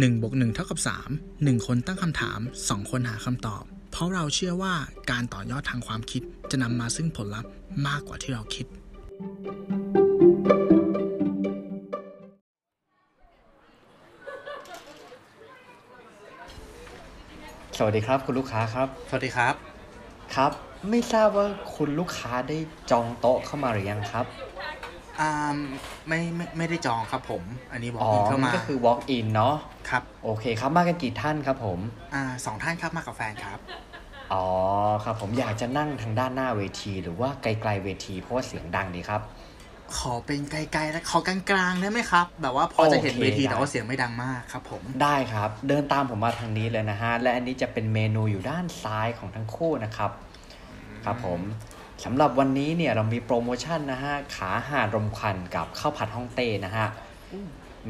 1บวก1เท่ากับ 3 1 คนตั้งคำถาม 2 คนหาคำตอบ เพราะเราเชื่อว่าการต่อยอดทางความคิดจะนำมาซึ่งผลลัพธ์มากกว่าที่เราคิด สวัสดีครับ คุณลูกค้าครับ สวัสดีครับ ครับ ไม่ทราบว่าคุณลูกค้าได้จองโต๊ะเข้ามาหรือยังครับ อ่าไม่ไม่ไม่ได้จองครับผม อันนี้บอกอ๋ออินเข้ามันมาก็คือ walk in เนาะครับโอเคครับมากันกี่ท่านครับผมอ่าสองท่านครับมากับแฟนครับอ๋อครับผมอยากจะนั่งทางด้านหน้าเวที หรือว่าไกลๆเวทีเพราะว่าเสียงดังดีครับ ขอเป็นไกลๆและขอกลางๆได้ไหมครับ แบบว่าพอจะเห็นโอเคเวทีได้แต่ว่าเสียงไม่ดังมากครับผมได้ครับ เดินตามผมมาทางนี้เลยนะฮะและอันนี้จะเป็นเมนูอยู่ด้านซ้ายของทั้งคู่นะครับ ครับผม สำหรับวันนี้เนี่ยเรามีโปรโมชั่นนะฮะขาห่านรมควันกับข้าวผัดฮ่องเต้นะฮะ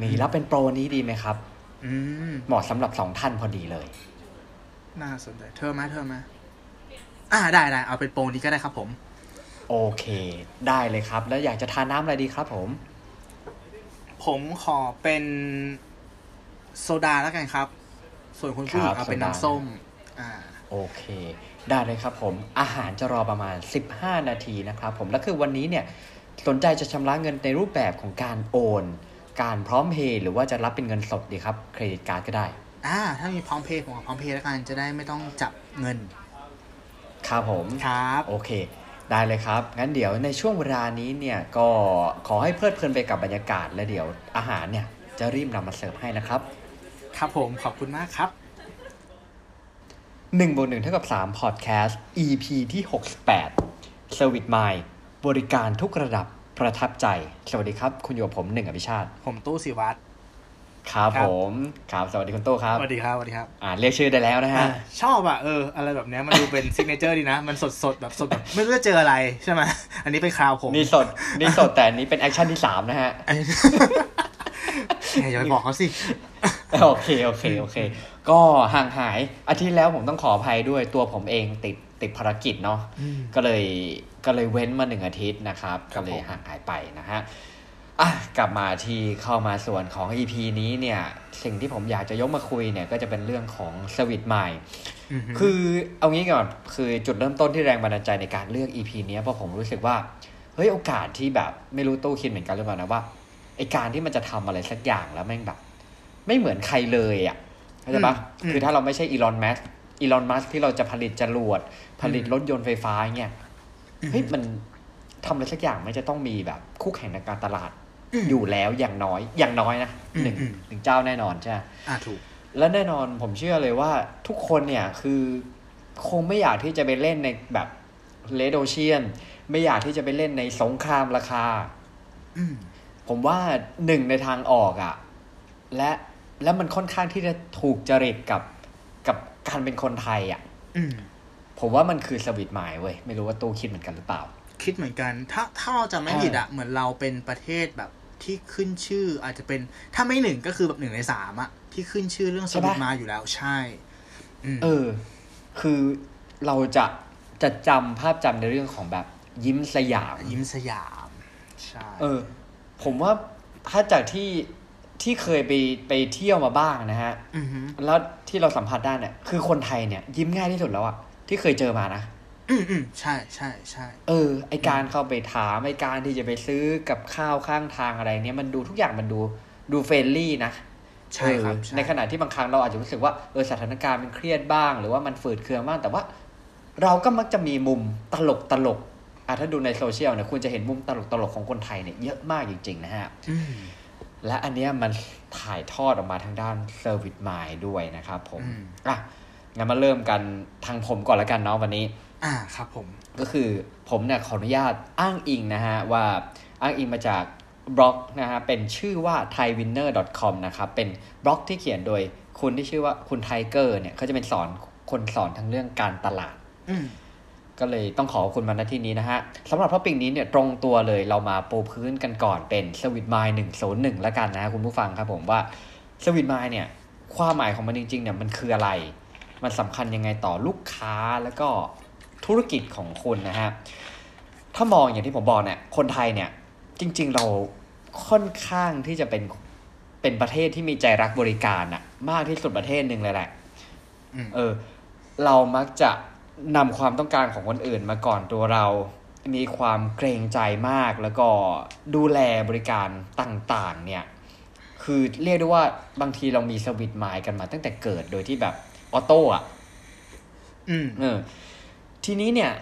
มีรับเป็นโปรนี้ดีไหมครับอืมเหมาะสำหรับสองท่านพอดีเลย น่าสนใจเธอมาเธอมาอ่าได้ได้เอาเป็นโปรนี้ก็ได้ครับผม โอเค ได้เลยครับ แล้วอยากจะทานน้ำอะไรดีครับผม ผมขอเป็นโซดาแล้วกันครับ ส่วนคุณผู้หญิครังบเอาเป็นโซดาน้ำส้ม อ่า โอเค ได้เลยครับผมอาหารจะรอประมาณ 15 นาทีนะครับผมแล้วคือวันนี้เนี่ยสนใจจะชำระเงินในรูปแบบของการโอน การพร้อมเพย์หรือว่าจะรับเป็นเงินสดดีครับเครดิตการ์ดก็ได้อ่าถ้ามีพร้อมเพย์ผมเอาพร้อมเพย์แล้วกันจะได้ไม่ต้องจับเงินครับผมครับโอเค ได้เลยครับ งั้นเดี๋ยวในช่วงเวลานี้เนี่ยก็ขอให้เพลิดเพลินไปกับบรรยากาศและเดี๋ยวอาหารเนี่ยจะรีบนำมาเสิร์ฟให้นะครับ ครับผมขอบคุณมากครับ 1บวก1เท่ากับ3 Podcast EP ที่ 68 Service Mind บริการทุกระดับประทับใจ สวัสดีครับ คุณอยู่กับผมหนึ่งอภิชาติ ผมตู้สิวัตรครับครับผม ครับ สวัสดีคุณโต้ครับ สวัสดีครับ สวัสดีครับ อ่าเรียกชื่อได้แล้วนะฮะอ่าชอบอะ เออ อะไรแบบเนี้ยมันดูเป็น signature ดีนะ มันสดสดๆแบบสดแบบไม่รู้จะเจออะไรใช่ไหมอันนี้เป็นคราวผม นี่สด นี่สดแต่อันนี้เป็น action ที่3นะฮะไอ้อย่าไปบอกเขาสิ โอเคโอเคโอเค ก็ห่างหายอาทิตย์แล้วผมต้องขออภัยด้วยตัวผมเองติดติดภารกิจเนาะอืมก็เลยก็เลยเว้นมาหนึ่งอาทิตย์นะครับครัก็บเลยผมห่างหายไปนะฮะอะกลับมาที่เข้ามาส่วนของ EP นี้เนี่ย สิ่งที่ผมอยากจะยกมาคุยเนี่ย ก็จะเป็นเรื่องของสวิตใหม่มคือเอางี้ก่อนคือจุดเริ่มต้นที่แรงบันดาลใจในการเลือก EP เนี้ยเพราะผมรู้สึกว่าเฮ้ยโอกาสที่แบบไม่รู้ตู้คิดเหมือนกันหรือเปล่านะว่าไอการที่มันจะทำอะไรสักอย่างแล้วแม่งแบบ ไม่เหมือนใครเลยอะเข้าใจปะคือถ้าเราไม่ใช่อีลอนมัสอีลอนมัสที่เราจะผลิตจรวด ผลิตรถยนต์ไฟฟ้าเงี้ยเฮ้ยมันทำอะไรสักอย่างมันจะต้องมีแบบ คู่แข่งในการตลาด อยู่แล้วอย่างน้อย อย่างน้อยนะหนึ่งหนึ่งเจ้าแน่นอนใช่ไหมอ่าถูก และแน่นอนผมเชื่อเลยว่าทุกคนเนี่ยคือคงไม่อยากที่จะไปเล่นในแบบเลโดเชียน ไม่อยากที่จะไปเล่นในสงครามราคาอืมผมว่าหนึ่งในทางออกอะ่ะ และ และมันค่อนข้างที่จะถูกจริตกับกับการเป็นคนไทยอะ่ะอืมผมว่ามันคือสวิตหมายเว้ยไม่รู้ว่าตู้คิดเหมือนกันหรือเปล่า คิดเหมือนกัน ถ้าถ้าเราจะไม่ใช่ผิดอะเหมือนเราเป็นประเทศแบบที่ขึ้นชื่ออาจจะเป็นถ้าไม่หนึ่งก็คือแบบหนึ่งในสามอะที่ขึ้นชื่อเรื่องสวิตมาอยู่แล้วใช่อืมเออ คือเราจะจะจำภาพจำในเรื่องของแบบยิ้มสยาม ยิ้มสยาม ใช่ เออ ผมว่าถ้าจากที่ ที่เคยไปไปเที่ยวมาบ้างนะฮะอือฮึแล้วที่เราสัมผัสได้เนี่ย คือคนไทยเนี่ยยิ้มง่ายที่สุดแล้วอะที่เคยเจอมานะอืมอืมใช่ใช่ใช่เออ ไอการเข้าไปถามไอการที่จะไปซื้อกับข้าวข้างทางอะไรเนี่ยมันดูทุกอย่างมันดูดู friendly นะใช่ครับเออใช่ในขณะที่บางครั้งเราอาจจะรู้สึกว่าเออสถานการณ์มันเครียดบ้าง หรือว่ามันฝืดเคืองบ้างแต่ว่า เราก็มักจะมีมุมตลกตลกอะถ้าดูในโซเชียลเนี่ยคุณจะเห็นมุมตลกตลกของคนไทยเนี่ยเยอะมากจริง ๆ นะฮะอืม และอันเนี้ยมันถ่ายทอดออกมาทางด้าน service mind ด้วยนะครับผมอืมอะงั้นมาเริ่มกันทางผมก่อนแล้วกันเนาะวันนี้ อ่าครับผม ก็คือผมเนี่ยขออนุญาตอ้างอิงนะฮะว่าอ้างอิงมาจากบล็อกนะฮะเป็นชื่อว่า thaiwinner.com นะครับเป็นบล็อกที่เขียนโดยคุณที่ชื่อว่าคุณไทเกอร์เนี่ยเขาจะเป็นสอนคนสอนทั้งเรื่องการตลาดอืม ก็เลยต้องขอบคุณมาณที่นี้นะฮะสำหรับ topic นี้เนี่ยตรงตัวเลยเรามาปูพื้นกันก่อนเป็นสวิตไมล์หนึ่งศูนย์หนึ่งแล้วกันนะฮะคุณผู้ฟังครับผมว่าสวิตไมล์เนี่ยความหมายของมันจริงๆเนี่ยมันคืออะไร มันสำคัญยังไงต่อลูกค้าแล้วก็ธุรกิจของคุณนะฮะถ้ามองอย่างที่ผมบอกเนี่ยคนไทยเนี่ยจริง ๆเราค่อนข้างที่จะเป็นเป็นประเทศที่มีใจรักบริการอะมากที่สุดประเทศหนึ่งเลยแหละอืมเออ เรามักจะ นำความต้องการของคนอื่นมาก่อนตัวเรา มีความเกรงใจมากแล้วก็ดูแลบริการต่างๆ เนี่ย คือเรียกได้ว่าบางทีเรามีสวิตช์ไมล์กันมาตั้งแต่เกิดโดยที่แบบออโต้อะอืมเออ ทีนี้เนี่ย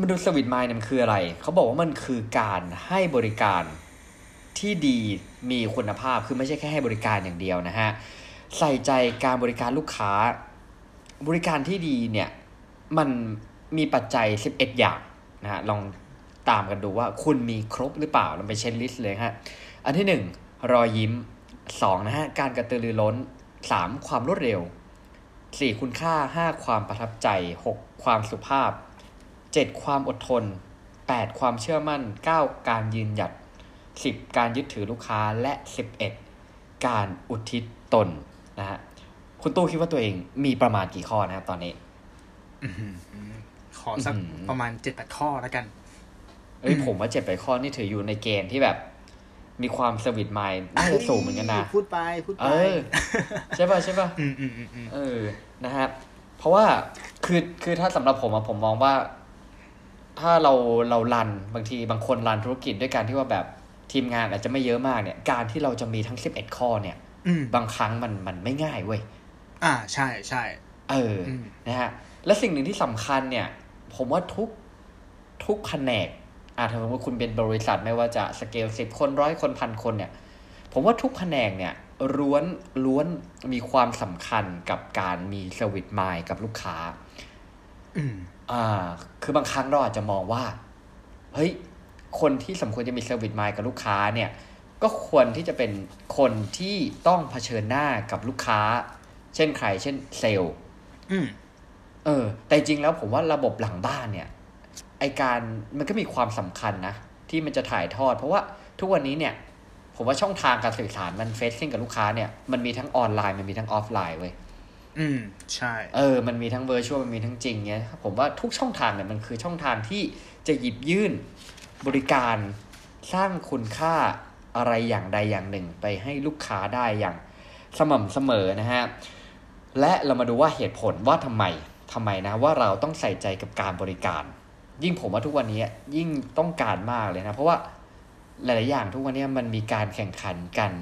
มาดูสวิตไมล์เนี่ยมันคืออะไร เขาบอกว่ามันคือการให้บริการที่ดีมีคุณภาพ คือไม่ใช่แค่ให้บริการอย่างเดียวนะฮะ ใส่ใจการบริการลูกค้า บริการที่ดีเนี่ย มันมีปัจจัย 11 อย่างนะฮะลองตามกันดูว่าคุณมีครบหรือเปล่าเราไปเช็คลิสต์เลยฮะอันที่ 1 รอยยิ้ม 2 นะฮะ การกระตือรือร้น 3 ความรวดเร็ว 4 คุณค่า 5 ความประทับใจ 6 ความสุภาพ 7 ความอดทน 8 ความเชื่อมั่น 9 การยืนหยัด 10 การยึดถือลูกค้าและ 11 การอุทิศตนนะฮะคุณตู้คิดว่าตัวเองมีประมาณกี่ข้อนะครับตอนนี้ ขอสักอื้อหือประมาณเจ็ดแปดข้อแล้วกัน เอ้ยอืมผมว่าเจ็ดไปข้อนี่ถืออยู่ในเกณฑ์ที่แบบ มีความสวิตไมล์น่าจะสูงเหมือนกันนะ พูดไปพูดไปเออใช่ป่ะใช่ป่ะอืมอืมอืมอืมเออนะฮะเพราะว่าคือคือถ้าสำหรับผมอะผมมองว่า ถ้าเราเรารันบางทีบางคนรันธุรกิจด้วยการที่ว่าแบบทีมงานอาจจะไม่เยอะมากเนี่ย การที่เราจะมีทั้งสิบเอ็ดข้อเนี่ยอืมบางครั้งมันมันไม่ง่ายเว้ย อ่าใช่ใช่ เอออมนะฮะ และสิ่งหนึ่งที่สำคัญเนี่ย ผมว่าทุกทุกแผนกอ่าถ้าสมมติคุณเป็นบริษัทไม่ว่าจะสเกลสิบคนร้อยคนพันคนเนี่ย ผมว่าทุกแผนกเนี่ยล้วนล้วนมีความสำคัญกับการมีสวิตไมล์กับลูกค้าอืมอ่า คือบางครั้งเราอาจจะมองว่า เฮ้ย คนที่สมควรจะมีเซอร์วิสไมล์กับลูกค้าเนี่ย ก็ควรที่จะเป็นคนที่ต้องเผชิญหน้ากับลูกค้า เช่นใคร เช่นเซลล์อืม เออ แต่จริงแล้วผมว่าระบบหลังบ้านเนี่ย ไอการมันก็มีความสำคัญนะ ที่มันจะถ่ายทอด เพราะว่าทุกวันนี้เนี่ย ผมว่าช่องทางการสื่อสารมัน facing กับลูกค้าเนี่ย มันมีทั้งออนไลน์มันมีทั้งออฟไลน์เว้ยอืม ใช่ เออ มันมีทั้ง virtual มันมีทั้งจริงเนี้ยผมว่าทุกช่องทางเนี่ยมันคือช่องทางที่จะหยิบยื่นบริการสร้างคุณค่าอะไรอย่างใดอย่างหนึ่งไปให้ลูกค้าได้อย่างสม่ำเสมอนะฮะ และเรามาดูว่าเหตุผลว่าทำไม ทำไมนะว่าเราต้องใส่ใจกับการบริการ ยิ่งผมว่าทุกวันนี้ยิ่งต้องการมากเลยนะ เพราะว่าหลาย ๆ อย่างทุกวันนี้มันมีการแข่งขันกัน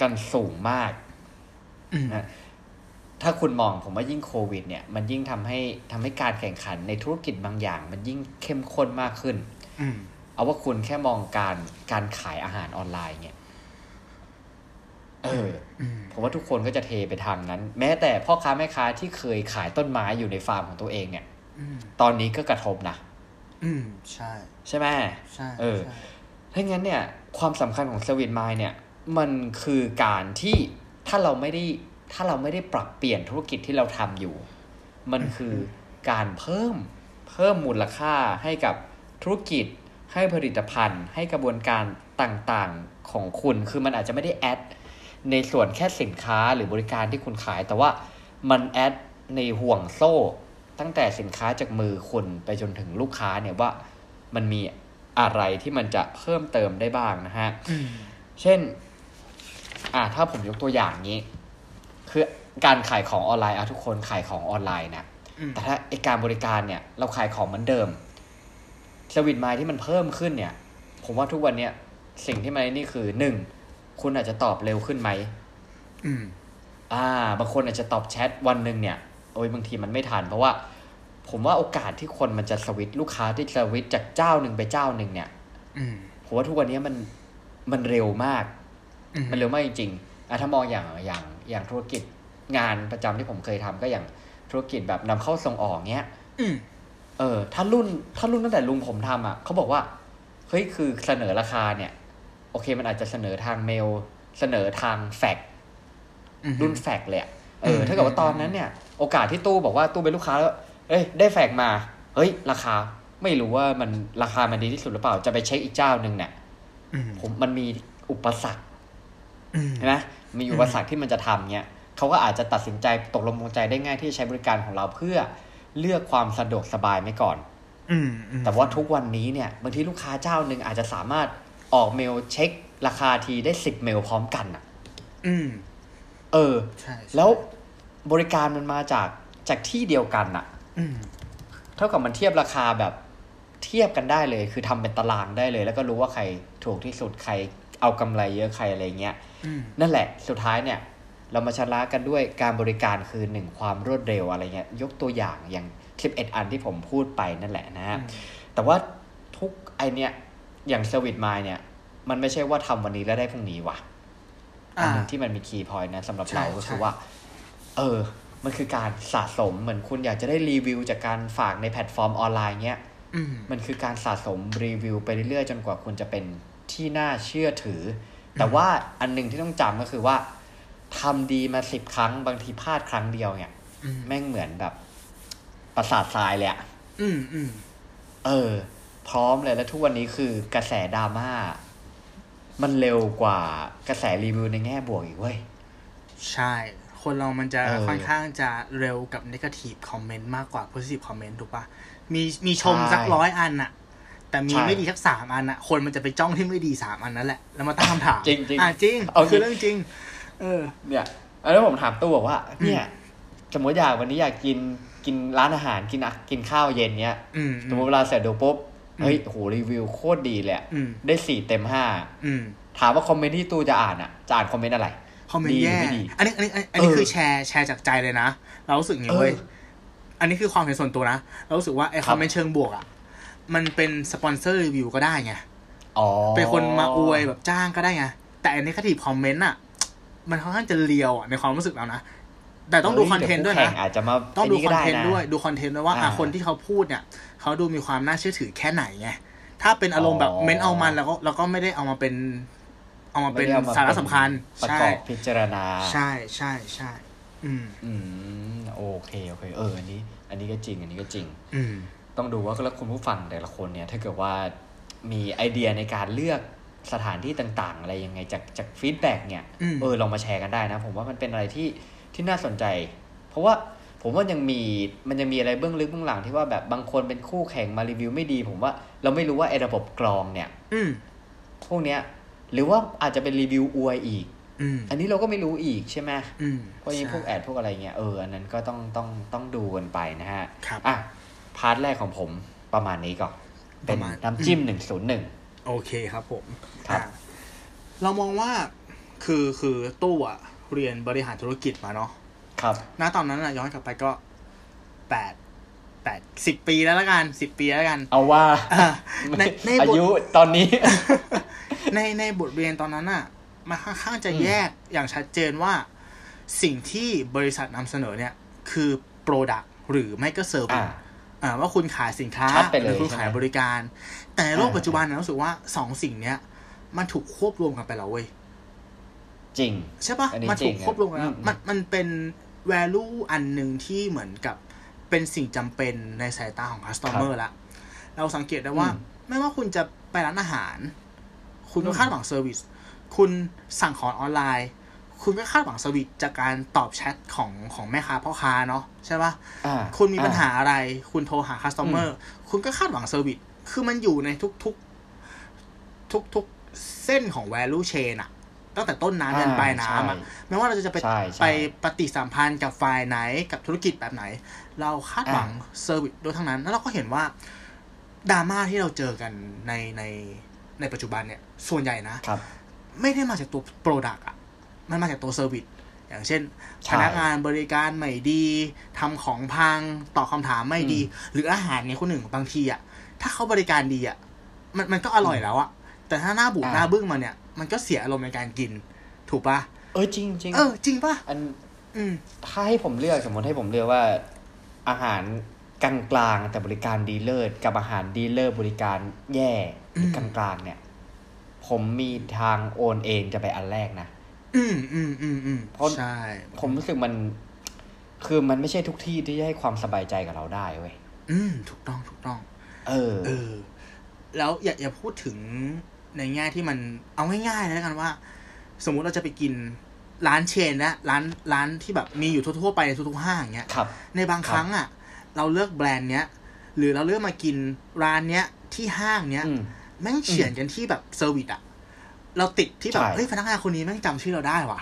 กันสูงมากอืมนะถ้าคุณมองผมว่ายิ่งโควิด เนี่ย มันยิ่งทำให้ทำให้การแข่งขันในธุรกิจบางอย่าง มันยิ่งเข้มข้นมากขึ้นอืมเอาว่าคุณแค่มองการการขายอาหารออนไลน์เนี่ย เอออืมผมว่าทุกคนก็จะเทไปทางนั้น แม้แต่พ่อค้าแม่ค้าที่เคยขายต้นไม้อยู่ในฟาร์มของตัวเองเนี่ยอืมตอนนี้ก็กระทบนะอืมใช่ ใช่ไหมใช่เออใช่ถ้างั้นเนี่ย ความสำคัญของ service mind เนี่ย มันคือการที่ถ้าเราไม่ได้ถ้าเราไม่ได้ปรับเปลี่ยนธุรกิจที่เราทำอยู่ มันคือการเพิ่มเพิ่มมูลค่าให้กับธุรกิจให้ผลิตภัณฑ์ ให้กระบวนการต่างๆของคุณ คือมันอาจจะไม่ได้แอด ในส่วนแค่สินค้าหรือบริการที่คุณขาย แต่ว่ามันแอดในห่วงโซ่ ตั้งแต่สินค้าจากมือคุณไปจนถึงลูกค้าเนี่ยว่ามันมีอะไรที่มันจะเพิ่มเติมได้บ้างนะฮะอืมเช่น อ่าถ้าผมยกตัวอย่างนี้ คือการขายของออนไลน์อะทุกคนขายของออนไลน์เนี่ยอืมแต่ถ้าไอการบริการเนี่ย เราขายของเหมือนเดิมสวิตไมล์ที่มันเพิ่มขึ้นเนี่ย ผมว่าทุกวันเนี้ยสิ่งที่มันนี่คือหนึ่ง คุณอาจจะตอบเร็วขึ้นไหมอืม อ่า บางคนอาจจะตอบแชทวันหนึ่งเนี่ย โอ้ยบางทีมันไม่ทัน เพราะว่า ผมว่าโอกาสที่คนมันจะสวิตช์ลูกค้าที่สวิตช์จากเจ้าหนึ่งไปเจ้าหนึ่งเนี่ย อืมผมว่าทุกวันนี้มันมันเร็วมากอืมมันเร็วมากจริงๆอะถ้ามองอย่างอย่างอย่างธุรกิจงานประจำที่ผมเคยทำก็อย่างธุรกิจแบบนำเข้าส่งออกเนี้ยอืมเออ ถ้ารุ่นถ้ารุ่นตั้งแต่ลุงผมทำอะเขาบอกว่าเฮ้ยคือเสนอราคาเนี่ยโอเคมันอาจจะเสนอทางเมล เสนอทางแฟกซ์อืมรุ่นแฟกซ์เลยอะเอออืมถ้าเกิดว่าตอนนั้นเนี่ย โอกาสที่ตู้บอกว่าตู้เป็นลูกค้าแล้วเอ้ย ได้แฟกซ์มา เฮ้ย ราคาไม่รู้ว่ามันราคามันดีที่สุดหรือเปล่าจะไปเช็คอีกเจ้าหนึ่งเนี่ยอืมผมมันมีอุปสรรคอืมใช่ไหมมีอุปสรรคที่มันจะทำเนี่ยเขาก็อาจจะตัดสินใจตกลงปลงใจได้ง่ายที่จะใช้บริการของเราเพื่อเลือกความสะดวกสบายไว้ก่อนอืมอืมแต่ว่าทุกวันนี้เนี่ยบางทีลูกค้าเจ้าหนึ่งอาจจะสามารถ ออกเมลเช็ค ราคาทีได้สิบเมลพร้อมกันอะ อืม เอเออใช่ใช่ แล้วบริการมันมาจากจากที่เดียวกันอะอืม เท่ากับมันเทียบราคาแบบเทียบกันได้เลย คือทำเป็นตารางได้เลย แล้วก็รู้ว่าใครถูกที่สุดใครเอากำไรเยอะใครอะไรเงี้ยอืมนั่นแหละ สุดท้ายเนี่ย เรามาชนะกันด้วยการบริการคือหนึ่งความรวดเร็วอะไรเงี้ย ยกตัวอย่างอย่าง11อันที่ผมพูดไปนั่นแหละนะฮะแต่ว่าทุกไอเนี้ย อย่าง service mind เนี่ย มันไม่ใช่ว่าทำวันนี้แล้วได้พรุ่งนี้ว่ะอันหนึ่งที่มันมี key point นะสำหรับใช่เราก็คือใช่ว่า เออ มันคือการสะสมเหมือนคุณอยากจะได้รีวิวจากการฝากในแพลตฟอร์มออนไลน์เงี้ยอืมมันคือการสะสมรีวิวไปเรื่อยๆจนกว่าคุณจะเป็นที่น่าเชื่อถือ แต่ว่าอันหนึ่งที่ต้องจำก็คือว่าทำดีมาสิบครั้งบางทีพลาดครั้งเดียวเนี่ยอืมแม่งเหมือนแบบ ปราสาททรายเลยอะอืมอืมเออ พร้อมเลยแล้วทุกวันนี้คือกระแสดราม่ามันเร็วกว่ากระแสรีวิวในแง่บวกอีกเว้ย ใช่ คนเรามันจะเออค่อนข้างจะเร็วกับ negative comment มากกว่า positive comment ถูกปะมีมีชมใช่สักร้อยอันอะแต่มีใช่ไม่ดีสักสามอันอะคนมันจะไปจ้องที่ไม่ดีสามอันนั่นแหละ แล้วมาตั้งคำถามจริงๆอะจริงเอาคือเรื่องจริง เออ เนี่ยแล้วผมถามตู้บอกว่า เนี่ย สมมติอยากวันนี้อยากกินกินร้านอาหารกินอะกินข้าวเย็นเนี้ยอืมสมมติเวลาเสร็จดูปุ๊บอืม เฮ้ยโหรีวิวโคตรดีเลยอะอืมได้สี่เต็มห้าอืมถามว่าคอมเมนต์ที่ตู้จะอ่านอะจะอ่านคอมเมนต์อะไรคอมเมนต์ดีหรือแย่ไม่ดีอันนี้อันนี้อันนี้อันนี้เออคือแชร์แชร์จากใจเลยนะเรารู้สึกอย่างนี้เว้ยเอออันนี้คือความเห็นส่วนตัวนะ เรารู้สึกว่าไอ้ครับคอมเมนต์เชิงบวกอะมันเป็น sponsor review ก็ได้ไงอ๋อเป็นคนมาอวยแบบจ้างก็ได้ไงแต่อันนี้ negative comment อะมันค่อนข้างจะเลียวอะในความรู้สึกเรานะ แต่ต้องดูคอนเทนต์ด้วยเดี๋นะคู่แข่งอาจจะมาต้องดูไนี้คก็อนได้เทนต์นะด้วยดูคอนเทนต์ด้วยว่าอ่าอะคนที่เขาพูดเนี่ยเขาดูมีความน่าเชื่อถือแค่ไหนไงถ้าเป็นอารมณ์แบบอ๋อเม้นเอามันแล้วก็เราก็ไม่ได้เอามาเป็น เอามาเป็นไม่ได้อมสาระสำคัญประใช่กอบพิจารณา ใช่ใช่ใช่อืมอืมโอเคโอเคเอออันนี้ อันนี้ก็จริง อันนี้ก็จริง อืมต้องดูว่าแล้วคุณผู้ฟังแต่ละคนเนี่ย ถ้าเกิดว่ามีไอเดียในการเลือกสถานที่ต่าง ๆ อะไรยังไงจากจาก feedback เนี่ยอืมเออลองมาแชร์กันได้นะ ผมว่ามันเป็นอะไรที่ ที่น่าสนใจ เพราะว่าผมว่ายังมีมันยังมีอะไรเบื้องลึกเบื้องหลังที่ว่าแบบบางคนเป็นคู่แข่งมารีวิวไม่ดี ผมว่าเราไม่รู้ว่าไอ้ระบบกรองเนี่ย อืมพวกเนี้ย หรือว่าอาจจะเป็นรีวิวอวยอีกอืมอันนี้เราก็ไม่รู้อีกใช่ไหมอืมเพราะอย่างนี้พวก ads พวกอะไรเงี้ยเอออันนั้นก็ต้องต้องต้องดูกันไปนะฮะครับอะ part แรกของผมประมาณนี้ก่อนปเป็นระมาณน้ำจิ้มหนึ่งศูนย์หนึ่งโอเคครับผมครับอะเรามองว่าคือคือตู้อะ เรียนบริหารธุรกิจมาเนาะครับณตอนนั้นอะย้อนกลับไปก็แปดแปดสิบปีแล้วละกันสิบปีแล้วกัน เอาว่าอะในในอาบทยุตอนนี้ ในในบทเรียนตอนนั้นอะมันค่อนข้างจะอืมแยกอย่างชัดเจนว่า สิ่งที่บริษัทนำเสนอเนี่ย คือ Product หรือไม่ก็ Service อ่าอ่าว่าคุณขายสินค้าชัดไปเลยหรือคุณใช่ไหมขายบริการ แต่ในโลกอ่าปัจจุบันนะรู้สึกว่าสองสิ่งเนี้ย มันถูกควบรวมกันไปแล้วเว้ย จริง ใช่ปะอันนี้มันถูกจริงควบรวมกันแล้วอืมมันมันเป็น value อันหนึ่งที่เหมือนกับเป็นสิ่งจำเป็นในสายตาของ customer ละเราสังเกตได้ว่าอืมไม่ว่าคุณจะไปร้านอาหาร คุณก็อืมคาดหวังเซอร์วิสคุณสั่งของออนไลน์ คุณก็คาดหวัง service จากการตอบแชทของของแม่ค้าพ่อค้าเนาะใช่ปะอ่าคุณมีปัญหาอ่อะไร คุณโทรหาคัส t อ m เมอร์คุณก็คาดหวังเซอร์วิสคือมันอยู่ในทุกๆ ทุกๆเส้นของ value chain อะ ตั้งแต่ต้นน้ำยันปลายน้ำอะใช่ไม่ว่าเราจะไปใช่ใช่ไปปฏิสัมพันธ์กับฝ่ายไหนกับธุรกิจแบบไหน เราคาดหวัง service โดยทั้งนั้น แล้วเราก็เห็นว่าดราม่าที่เราเจอกันในในในปัจจุบันเนี่ย ส่วนใหญ่นะครับไม่ได้มาจากตัว Product อะมันมาจากตัวเซอร์วิสอย่างเช่นใช่พนักงานบริการไม่ดีทำของพังตอบคำถามไม่ดี หรืออาหารเนี่ยคนหนึ่งบางทีอะถ้าเขาบริการดีอะมันมันก็อร่อยแล้วอะแต่ถ้าหน้าบูดอ่าหน้าบึ้งมาเนี่ย มันก็เสียอารมณ์ในการกิน ถูกปะเออจริงจริงเออจริงปะอันอืมถ้าให้ผมเลือกสมมติให้ผมเลือกว่า อาหารกลางกลางๆแต่บริการดีเลิศกับอาหารดีเลิศบริการแย่หรือมกลางกลางๆเนี่ย ผมมีทางโอนเองจะไปอันแรกนะอืมอืมอืมอืมเพราะใช่ผมรู้สึกมัน คือมันไม่ใช่ทุกที่ที่จะให้ความสบายใจกับเราได้เว้ยอืม ถูกต้องถูกต้อง เออ เออ แล้วอย่าอย่าพูดถึง ในแง่ที่มันเอาง่ายๆเลยแล้วกันว่า สมมุติเราจะไปกินร้าน chain นะร้านร้านที่แบบมีอยู่ทั่วๆไปในทุกๆห้างอย่างเงี้ยครับในบางครั้งอะ เราเลือกแบรนด์เนี้ย หรือเราเลือกมากินร้านเนี้ยที่ห้างเนี้ยอืมแม่งเฉือนกันที่แบบ service อะ เราติดที่แบบใช่เฮ้ยพนักงานคนนี้แม่งจำชื่อเราได้ว่ะ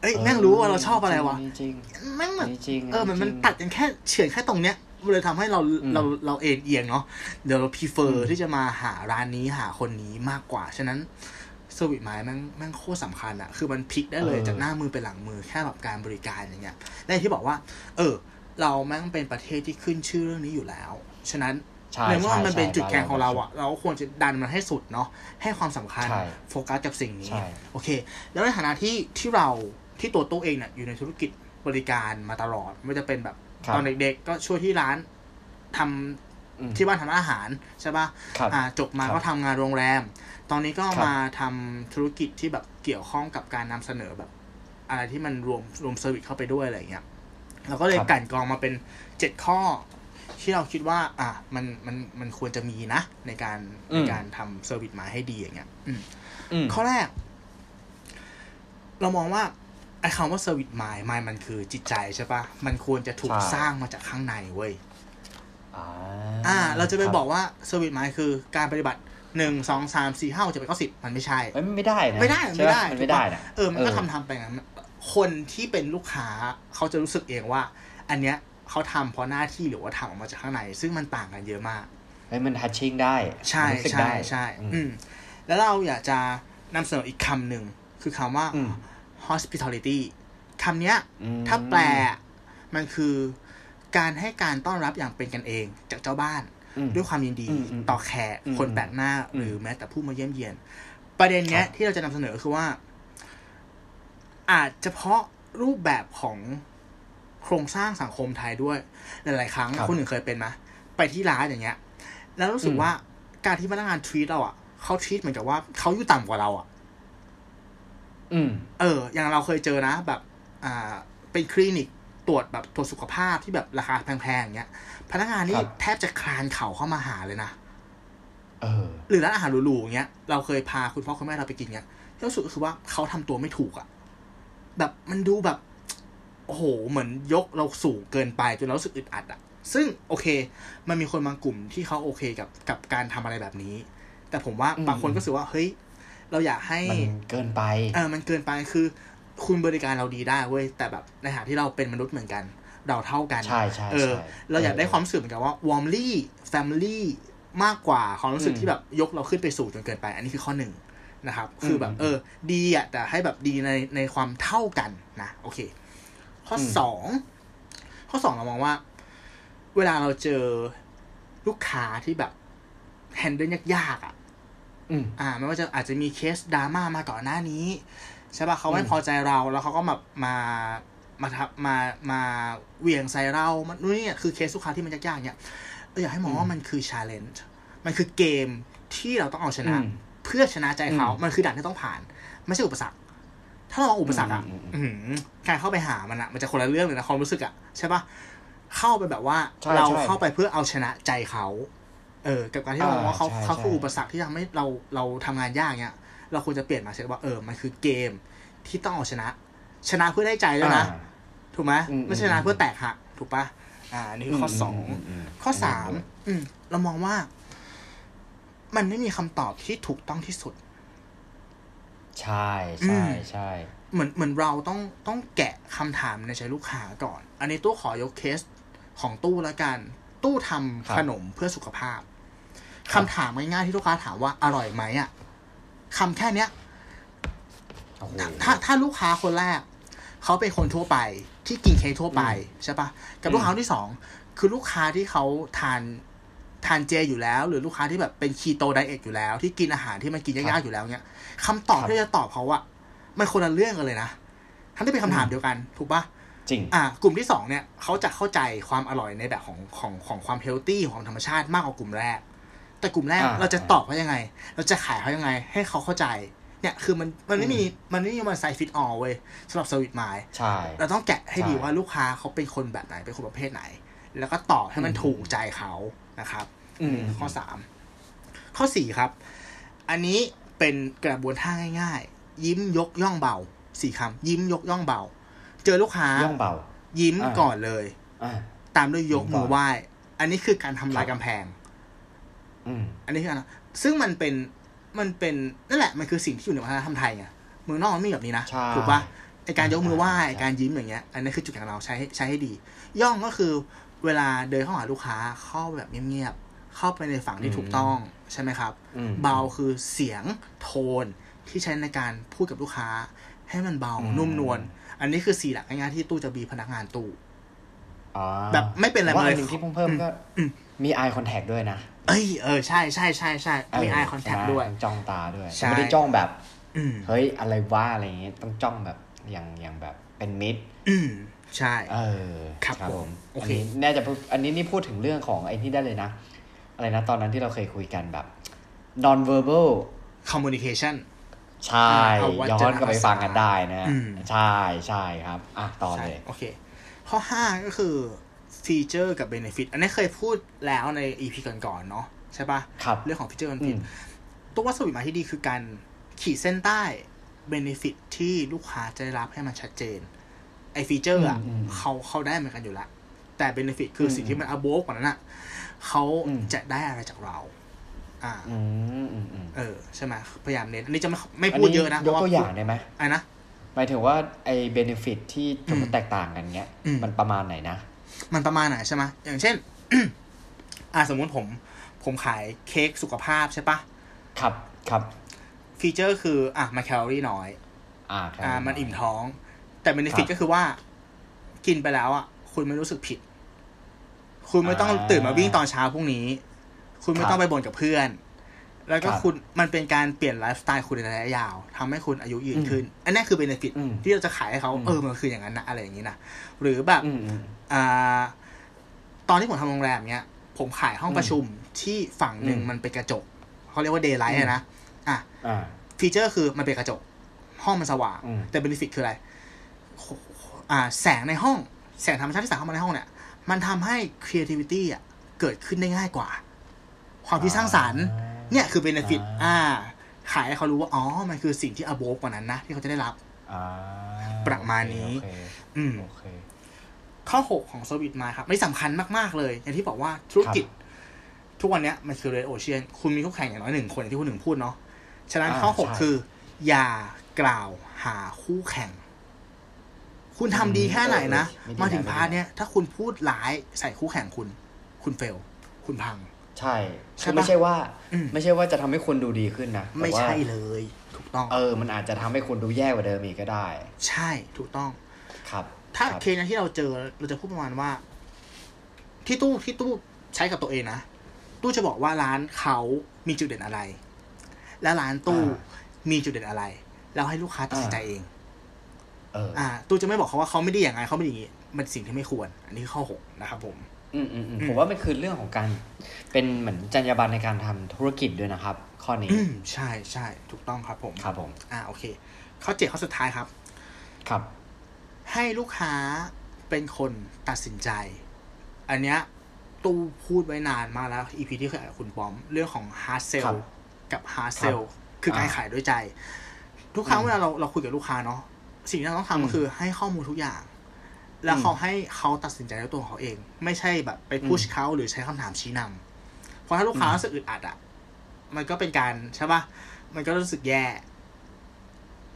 เอ้ยแม่งรู้ว่าเราชอบอะไรวะจริงแม่งๆแบบจริงๆเออมันมันจริงๆตัดกันแค่เฉือนแค่ตรงเนี้ยมัน เลยทำให้เราอืมเราเราเอนเอียงเนาะเดี๋ยวเรา prefer อืมที่จะมาหาร้านนี้หาคนนี้มากกว่า ฉะนั้นเซอร์วิสไม้แม่งแม่งโคตรสำคัญอะคือมันพลิกได้เลยจากหน้ามือเป็นหลังมือแค่แบบการบริการอย่างเงี้ยและอย่างที่บอกว่า เออ เราแม่งเป็นประเทศที่ขึ้นชื่อเรื่องนี้อยู่แล้ว ฉะนั้นใช่ในเมื่อมันเป็นใช่จุดแข็งของเราใช่อะเราก็ควรจะดันมันให้สุดเนาะให้ความสำคัญใช่โฟกัสกับสิ่งนี้ใช่โอเค แล้วในฐานะที่ที่เราที่ตัวตู้เองเนี่ยอยู่ในธุรกิจบริการมาตลอดไม่ว่าจะเป็นแบบครับ ตอนเด็กๆ ก็ช่วยที่ร้านทำอืมที่บ้านทำอาหารใช่ปะครับอ่าจบมาครับก็ทำงานโรงแรม ตอนนี้ก็ครับมาทำธุรกิจที่แบบเกี่ยวข้องกับการนำเสนอแบบ อะไรที่มันรวมรวม service เข้าไปด้วยอะไรอย่างเงี้ยเราก็เลยครับกลั่นกรองมาเป็นเจ็ดข้อ ที่เราคิดว่า อะมันมันมันควรจะมีนะ ในการในการทำ service mind ให้ดีอย่างเงี้ยอืมอืมข้อแรก เรามองว่า ไอ้คำว่า service mind mind มันคือจิตใจใช่ปะมันควรจะถูกใช่ สร้างมาจากข้างในเว้ย อ่าอ่า เราจะไปบอกว่า service mind คือการปฏิบัติหนึ่งสองสามสี่ห้าหกเจ็ดแปดเก้าสิบมันไม่ใช่ เอ้ยมันไม่ได้นะไม่ได้ใช่ปะไม่ได้มันไม่ได้นะเออ มันก็ทำทำไปงั้นคนที่เป็นลูกค้าเขาจะรู้สึกเองว่า อันเนี้ยเขาทำเพราะหน้าที่หรือว่าทำออกมาจากข้างใน ซึ่งมันต่างกันเยอะมาก เฮ้ยมัน touching ได้ใช่มันรู้สึกใช่ได้ใช่อืม อืมแล้วเราอยากจะนำเสนออีกคำหนึ่งคือคำว่า อืม hospitality คำเนี้ยอืมถ้าแปล มันคือการให้การต้อนรับอย่างเป็นกันเองจากเจ้าบ้านอืมด้วยความยินดีอืมอืมต่อแขกอืมคนแปลกหน้าอืมหรือแม้แต่ผู้มาเยี่ยมเยียน ประเด็นเนี้ยครับที่เราจะนำเสนอคือว่า อาจจะเพราะรูปแบบของโครงสร้างสังคมไทยด้วย หลาย ๆ ครั้งครับคนหนึ่งเคยเป็นไหมไปที่ร้านอย่างเงี้ย แล้วรู้สึกอืมว่าการที่พนักงานทวีตเราอะเขาทวีตเหมือนกับว่าเขาอยู่ต่ำกว่าเราอะ อืมเออ อย่างเราเคยเจอนะแบบอ่าเป็นคลินิกตรวจแบบตรวจสุขภาพที่แบบราคาแพงๆอย่างเงี้ย พนักงานนี่ครับแทบจะคลานเข่าเข้ามาหาเลยนะเออ หรือร้านอาหารหรูๆอย่างเงี้ยเราเคยพาคุณพ่อคุณแม่เราไปกินเงี้ยที่รู้สึกคือว่าเขาทำตัวไม่ถูกอะแบบมันดูแบบโอ้โหเหมือนยกเราสูงเกินไปจนเรารู้สึกอึดอัดอะซึ่งโอเค มันมีคนบางกลุ่มที่เขาโอเคกับกับการทำอะไรแบบนี้ แต่ผมว่าอืมบางคนก็รู้สึกว่าเฮ้ย เราอยากให้มันเกินไปเออมันเกินไปคือ คุณบริการเราดีได้เว้ยแต่แบบในฐานะที่เราเป็นมนุษย์เหมือนกัน เราเท่ากันใช่ใช่เออใช่เราอยากได้ความรู้สึกเหมือนกันว่า warmly family มากกว่าความรู้สึกอืมที่แบบยกเราขึ้นไปสู่จนเกินไป อันนี้คือข้อหนึ่งนะครับ คือแบบอืมเออ ดีอะแต่ให้แบบดีในในความเท่ากันนะโอเค ข้ออมสองข้อสองเรามองว่า เวลาเราเจอลูกค้าที่แบบ handle ยากๆอะ อืมอ่าไม่ว่าจะอาจจะมีเคสดราม่ามาก่อนหน้านี้ใช่ป่ะเขาไม่อืมพอใจเราแล้วเขาก็แบบมามาทับมามาเหวี่ยงใส่เรา มันนู่นนี่คือเคสลูกค้าที่มันยากๆเนี่ยเราอยากให้มองว่ามันคือ challenge มันคือเกมที่เราต้องเอาชนะอืมเพื่อชนะใจเขาอืมมันคือด่านที่ต้องผ่าน ไม่ใช่อุปสรรค ถ้าเรามองอุปสรรคอะอืมอืมอื้อหือการเข้าไปหามันอะ มันจะคนละเรื่องเลยนะความรู้สึกอะใช่ป่ะเข้าไปแบบว่าใช่เราใช่เข้าไปเพื่อเอาชนะใจเขา เออกับการที่เรามองว่าเขาอ่าใช่เขาคือใช่อุปสรรคที่ทำให้เราเราทำงานยากเนี่ยเราควรจะเปลี่ยนมาใช่ว่าเออมันคือเกมที่ต้องเอาชนะ ชนะเพื่อได้ใจแล้วยนะอ่าถูกไหมอืมไม่ใช่ชนะเพื่อแตกหักถูกปะอ่าอันนี่คือข้อสองมมมข้อสามอืมเรามองว่า มันไม่มีคำตอบที่ถูกต้องที่สุด ใช่อืใช่มใช่เหมือนเหมือนเราต้องต้องแกะคำถามในใจลูกค้าก่อน อันนี้ตู้ขอยกเคสของตู้ละกัน ตู้ทำขนมเพื่อสุขภาพ คำถามง่ายๆที่ลูกค้าถามว่าอร่อยไหมอะคำแค่เนี้ยโอ้โหถ้าถ้าลูกค้าคนแรก เขาเป็นคนทั่วไปที่กินเค้กทั่วไปใช่ปะกับอืมลูกค้าคนที่สองคือลูกค้าที่เขาทานทานเจอยู่แล้ว หรือลูกค้าที่แบบเป็นคีโตไดเอทอยู่แล้ว ที่กินอาหารที่มันกินยากๆอยู่แล้วเนี่ยคำตอบครับที่จะตอบเขาอะมันคนละเรื่องกันเลยนะทั้งที่เป็นคำถามอืมเดียวกัน ถูกปะจริง อะกลุ่มที่สองเนี่ยเขาจะเข้าใจความอร่อยในแบบของของของความ healthy ของธรรมชาติมากกว่ากลุ่มแรก แต่กลุ่มแรกอ่า เราจะตอบเขายังไง เราจะขายเขายังไง ให้เขาเข้าใจเนี่ยคือมันมันไม่มีมันไม่มี one size fits all เว้ยสำหรับ service mind ใช่ เราต้องแกะให้ดีใช่ ว่าลูกค้าเขาเป็นคนแบบไหน เป็นคนประเภทไหน แล้วก็ตอบให้มันอืมถูกใจเขานะครับ อืม ข้อสามข้อสี่ครับ อันนี้เป็นกระบวนท่าง่าย ๆ ยิ้มยกย่องเบาสี่คำยิ้มยกย่องเบา เจอลูกค้าย่องเบา ยิ้มอ่า ก่อนเลย อ่า ตามด้วยยกยิ้มก่มือนอไหว้ อันนี้คือการทำลายครับกำแพง อืมอันนี้คืออะไรซึ่งมันเป็นมันเป็นนั่นแหละมันคือสิ่งที่อยู่ในวัฒนธรรมไทยไงเมืองนอกมันไม่มีแบบนี้นะใช่ถูกปะไอการยกมือไหว้อ่าใช่ไอ้การยิ้มอย่างเงี้ย อันนี้คือจุดแข็งของเราใช้ใช้ให้ดี ย่องก็คือเวลาเดินเข้าหาลูกค้าเข้าแบบเงียบๆเข้าไปในฝั่งที่ถูกต้องใช่ไหมครับอืมเบาคือเสียงโทนที่ใช้ในการพูดกับลูกค้า ให้มันเบาอืมนุ่มนวลอันนี้คือสี่หลักง่ายๆที่ตู้จะบีพนักงานตู้อ๋อแบบไม่เป็นอะไรว่าเลอัยนหนึ่งที่เพิ่มเพิ่มก็อื มมี eye contact ด้วยนะ เอ้ยเออใช่ใช่ใช่ใช่มี eye เ contact ใช่ไหมด้วยต้องจ้องตาด้วยใช่ไม่ได้จ้องแบบอืมเฮ้ยอะไรวะอะไรอย่างเงี้ยต้องจ้องแบบอย่างอย่างแบบเป็นมิดอืมใช่ เออครับผมโออันเคนี้น่าจะพูดอันนี้นี่พูดถึงเรื่องของไอ้นี่ได้เลยนะ อะไรนะ ตอนนั้นที่เราเคยคุยกันแบบ non verbal communication ใช่เอาวัจย้อนกลับไปฟังกันได้นะอืมใช่ใช่ครับ อะต่อเลยใช่โอเค ข้อห้าก็คือ ฟีเจอร์กับ benefit อันนี้เคยพูดแล้วใน EP ก่อนๆเนาะใช่ปะครับเรื่องของฟีเจอร์อื benefit มตัววัสดุมาที่ดีคือการขีดเส้นใต้ benefit ที่ลูกค้าจะได้รับให้มันชัดเจน ไอ feature อะอืมอืมเขาเขาได้เหมือนกันอยู่แล้ว แต่ benefit คืออืมสิ่งที่มัน above กว่านั้นอะเขาอืมจะได้อะไรจากเรา อ่าอืมอืมอืมเออ ใช่ไหมพยายามเน้นอันนี้จะไม่ไม่อันพูดนี้เยอะนะยกตัวอย่างเพระได้ไหมไอ้นะหมายถึงว่าไอ้ benefit ที่สมมติอืมแตกต่างกันเงี้ยอืมมันประมาณไหนนะ มันประมาณไหนใช่ไหมอย่างเช่นอ่าสมมุติผมผมขายเค้กสุขภาพใช่ปะครับครับ feature คืออะมาแคลอรี่น้อย อ่าครับอ่า มันอิ่มท้อง แต่เบนฟิตครับก็คือว่า กินไปแล้วอะ คุณไม่รู้สึกผิด คุณไม่ต้องอ่าตื่นมาวิ่งตอนเช้าพรุ่งนี้ คุณไม่ครับต้องไปบ่นกับเพื่อน แล้วก็ครับคุณมันเป็นการเปลี่ยนไลฟ์สไตล์คุณในระยะยาวทำให้คุณอายุยืนอืมขึ้น อันนี้คือ benefit อืมที่เราจะขายให้เขาอืมเออมันคืออย่างนั้นนะอะไรอย่างนี้นะหรือแบบอืมอืมอ่าตอนที่ผมทำโรงแรมเนี้ย ผมขายห้องอืมประชุมที่ฝั่งหนึ่งอืมมันเป็นกระจกเขาเรียกว่า daylight อืมนะอะอ่า feature คือมันเป็นกระจก ห้องมันสว่างอืมแต่ benefit คืออะไรอ่า แสงในห้อง แสงธรรมชาติที่สาดเข้ามาในห้องเนี่ย มันทำให้ creativity อะเกิดขึ้นได้ง่ายกว่า ความคิดสร้างสรรค์ เนี่ยคือ benefit อ่าอ่า ขายให้เขารู้ว่า อ๋อ มันคือสิ่งที่ above กว่านั้นนะ ที่เขาจะได้รับอ่าประมาณนี้โอเคอืมโอเคข้อ6ของ Service Mind ครับไม่สำคัญมาก ๆ เลย อย่างที่บอกว่าธุรกิจ ทุกวันเนี้ยมันคือ Red Ocean คุณมีคู่แข่งอย่างน้อยหนึ่งคนอย่างที่คุณหนึ่งพูดเนาะฉะนั้นอ่าข้อใช่6คือ อย่ากล่าวหาคู่แข่ง คุณทำดีแค่ไหนนะเออเออมาถึงไม่ดีนะพาร์ทเนี้ยถ้าคุณพูดร้ายใส่คู่แข่งคุณ คุณเฟล คุณพัง ใช่ใช่คือปะไม่ใช่ว่าอืมไม่ใช่ว่าจะทำให้คนดูดีขึ้นนะแต่ไม่ว่าใช่เลย ถูกต้อง เออ มันอาจจะทำให้คนดูแย่กว่าเดิมอีกก็ได้ ใช่ถูกต้อง ครับ ถ้าครับเคสนั้นที่เราเจอเราจะพูดประมาณว่า ที่ตู้ที่ตู้ใช้กับตัวเองนะตู้จะบอกว่าร้านเขามีจุดเด่นอะไร และร้านตู้อ่ามีจุดเด่นอะไร แล้วให้ลูกค้าตัดสินใจเองเอออ่า ตู้จะไม่บอกเขาว่าเขาไม่ดีอย่างไรเขาไม่ดีอย่างนี้มันสิ่งที่ไม่ควร อันนี้คือข้อหกนะครับผม อืมอืมอืมอืมผมว่ามันคือเรื่องของการ เป็นเหมือนจรรยาบรรณในการทำธุรกิจด้วยนะครับ ข้อนี้อืมใช่ใช่ถูกต้องครับผมครับผมอ่าโอเค ข้อเจ็ดข้อสุดท้ายครับ ครับ ให้ลูกค้าเป็นคนตัดสินใจ อันเนี้ยตู้พูดไว้นานมากแล้ว EP ที่เคยอ่านกับคุณปอม เรื่องของ hard ครั sell บกับ hard ครับ sell คือการอ่าขายด้วยใจ ทุกครั้งอืมเวลาเราเราคุยกับลูกค้าเนาะสิ่งที่เราต้องอืมทำก็คือให้ข้อมูลทุกอย่าง แล้วอืมเขาให้เขาตัดสินใจด้วยตัวของเขาเอง ไม่ใช่แบบไปพุชอืมเขาหรือใช้คำถามชี้นำเพราะถ้าลูกค้าอืมรู้สึกอึดอัดอะ มันก็เป็นการใช่ปะมันก็รู้สึกแย่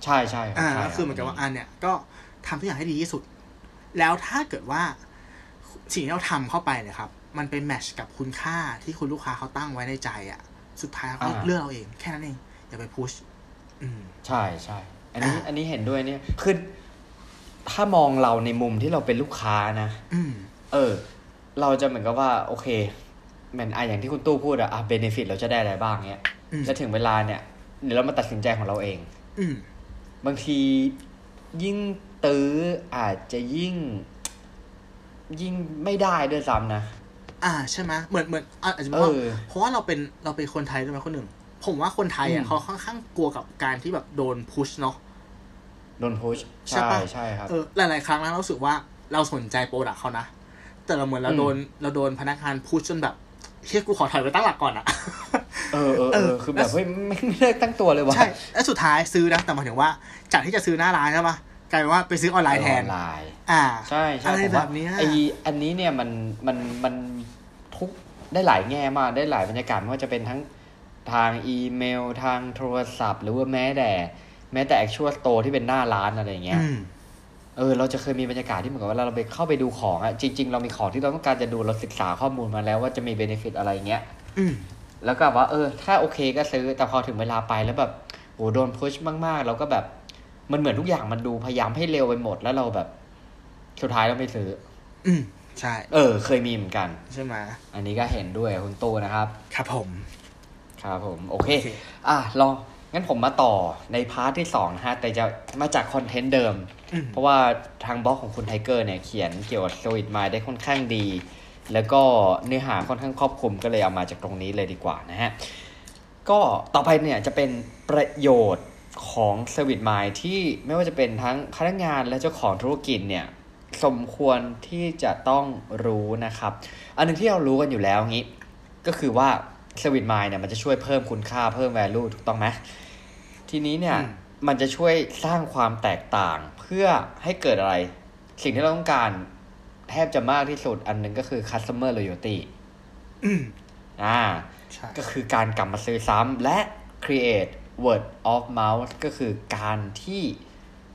ใช่ใช่ครับอ่าใช่ก็คือเหมือนกับว่าอันเนี้ยก็ทำทุกอย่างให้ดีที่สุด แล้วถ้าเกิดว่าสิ่งที่เราทำเข้าไปเนี่ยครับ มันเป็นแมทช์กับคุณค่าที่คุณลูกค้าเขาตั้งไว้ในใจอะ สุดท้ายเขาเลือกเราเอง แค่นั้นเองอย่าไปพุชอืมใช่ใช่อันนี้อ่าอันนี้เห็นด้วยเนี่ยคือ ถ้ามองเราในมุมที่เราเป็นลูกค้านะอืมเออ เราจะเหมือนกับว่า โอเคเหมือนอะอย่างที่คุณตู้พูดอะอะเบนฟิตเราจะได้อะไรบ้างเนี้ยอืมแล้วถึงเวลาเนี่ยเดี๋ยวเรามาตัดสินใจของเราเองอืมบางทียิ่งตื้ออาจจะยิ่ง ยิ่งไม่ได้ด้วยซ้ำนะอ่าใช่ไหมเหมือนเหมือนอะอาจจะเอว่าอเพราะว่าเราเป็นเราเป็นคนไทยด้วยไหมคนหนึ่ง ผมว่าคนไทยอะอืมเขาค่อนข้างกลัวกับการที่แบบโดน push เนาะ โดน push ใช่ใช่ปะใช่ครับเออหลาย ๆ ครั้งนะเรารู้สึกว่าเราสนใจ product เขานะ แต่เราเหมือนเราอืมโดนเราโดนพนักงาน push จนแบบเฮ้ยกูขอถอยไปตั้งหลักก่อนอะเออเออเอเอออคือแบบเฮ้ยไม่ไม่เลิกตั้งตัวเลยว่ะใช่แล้วสุดท้ายซื้อนะแต่หมายถึงว่าจากที่จะซื้อหน้าร้านใช่ปะกลายเป็นว่าไปซื้อออนไลน์แทนออนไลน์อ่าใช่ใช่อะไรผมว่าแบบเนี้ยไออันนี้เนี่ยมันมันมันทุกได้หลายแง่มากได้หลายบรรยากาศไม่ว่าจะเป็นทั้งทางอีเมล ทางโทรศัพท์ หรือว่าแม้แต่ แม้แต่ actual store ที่เป็นหน้าร้านอะไรอย่างเงี้ยอืมเออเราจะเคยมีบรรยากาศที่เหมือนกับว่าเราไปเข้าไปดูของอะจริง ๆ เรามีของที่เราต้องการจะดูเราศึกษาข้อมูลมาแล้วว่าจะมีเบนฟิตอะไรเงี้ยอืมแล้วก็ว่า เออ ถ้าโอเคก็ซื้อแต่พอถึงเวลาไปแล้วแบบโอ้โดนพุชมากๆเราก็แบบ มันเหมือนทุกอย่างมันดูพยายามให้เร็วไปหมดแล้วเราแบบสุดท้ายเราไม่ซื้อ อืมใช่ เออ เคยมีเหมือนกัน ใช่ไหมอันนี้ก็เห็นด้วยกับคุณตู้นะครับ ครับผม ครับผม โอเคโอเคอะรองั้ งั้นผมมาต่อใน part ที่สองนะฮะ แต่จะมาจาก content เดิมเพราะว่าทางบล็อกของคุณไทเกอร์เนี่ย เขียนเกี่ยวกับสวิตมาได้ค่อนข้างดี แล้วก็เนื้อหาค่อนข้างครอบคลุมก็เลยเอามาจากตรงนี้เลยดีกว่านะฮะ ก็ต่อไปเนี่ยจะเป็นประโยชน์ของสวิตมายที่ไม่ว่าจะเป็นทั้งพนักงานและเจ้าของธุรกิจเนี่ย สมควรที่จะต้องรู้นะครับ อันหนึงที่เรารู้กันอยู่แล้วงี้ ก็คือว่า สวิตมายเนี่ยมันจะช่วยเพิ่มคุณค่าเพิ่ม value ถูกต้องไหมทีนี้เนี่ยอืมมันจะช่วยสร้างความแตกต่างเพื่อให้เกิดอะไร สิ่งที่เราต้องการแทบจะมากที่สุดอันหนึงก็คือ customer loyalty อืมอ่าใช่ก็คือการกลับมาซื้อซ้ำและ create word of mouth ก็คือการที่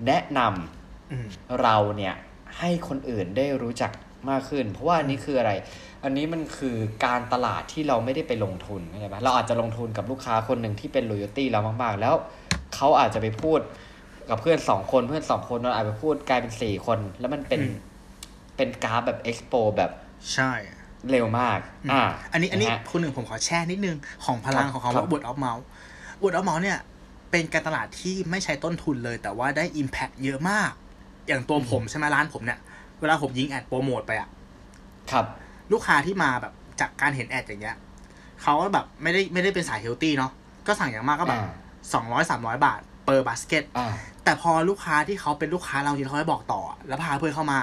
แนะนอืมำเราเนี่ยให้คนอื่นได้รู้จักมากขึ้น เพราะว่าอันนี้คืออะไร อันนี้มันคือการตลาดที่เราไม่ได้ไปลงทุนเข้าใจไหมเราอาจจะลงทุนกับลูกค้าคนหนึ่งที่เป็น loyalty เรามากๆ แล้วเขาอาจจะไปพูดกับเพื่อนสองคนเพื่อนสองคนเราอาจจะไปพูดกลายเป็นสี่คน แล้วมันเป็นอืมเป็นกราฟแบบ expo แบบใช่เร็วมาก อ่า อันนี้ อันนี้ะฮะคุณหนึ่งผมขอแชร์นิดนึง ของพลังครับของเขาครัว่าบ word of mouth word of mouth เนี่ย เป็นการตลาดที่ไม่ใช้ต้นทุนเลย แต่ว่าได้ impact เยอะมาก อย่างตัวผมใช่ไหมร้านผมเนี่ย เวลาผมยิง ad โปรโมทไปอะครับ ลูกค้าที่มาแบบจากการเห็น ad อย่างเงี้ยเขาก็แบบไม่ได้ไม่ได้เป็นสาย healthy เนาะก็สั่งอย่างมากก็แบบอ่าสองร้อยสามร้อยบาท per basket อ่าแต่พอลูกค้าที่เขาเป็นลูกค้าเราที่เขาให้บอกต่อ แล้วพาเพื่อนเข้ามา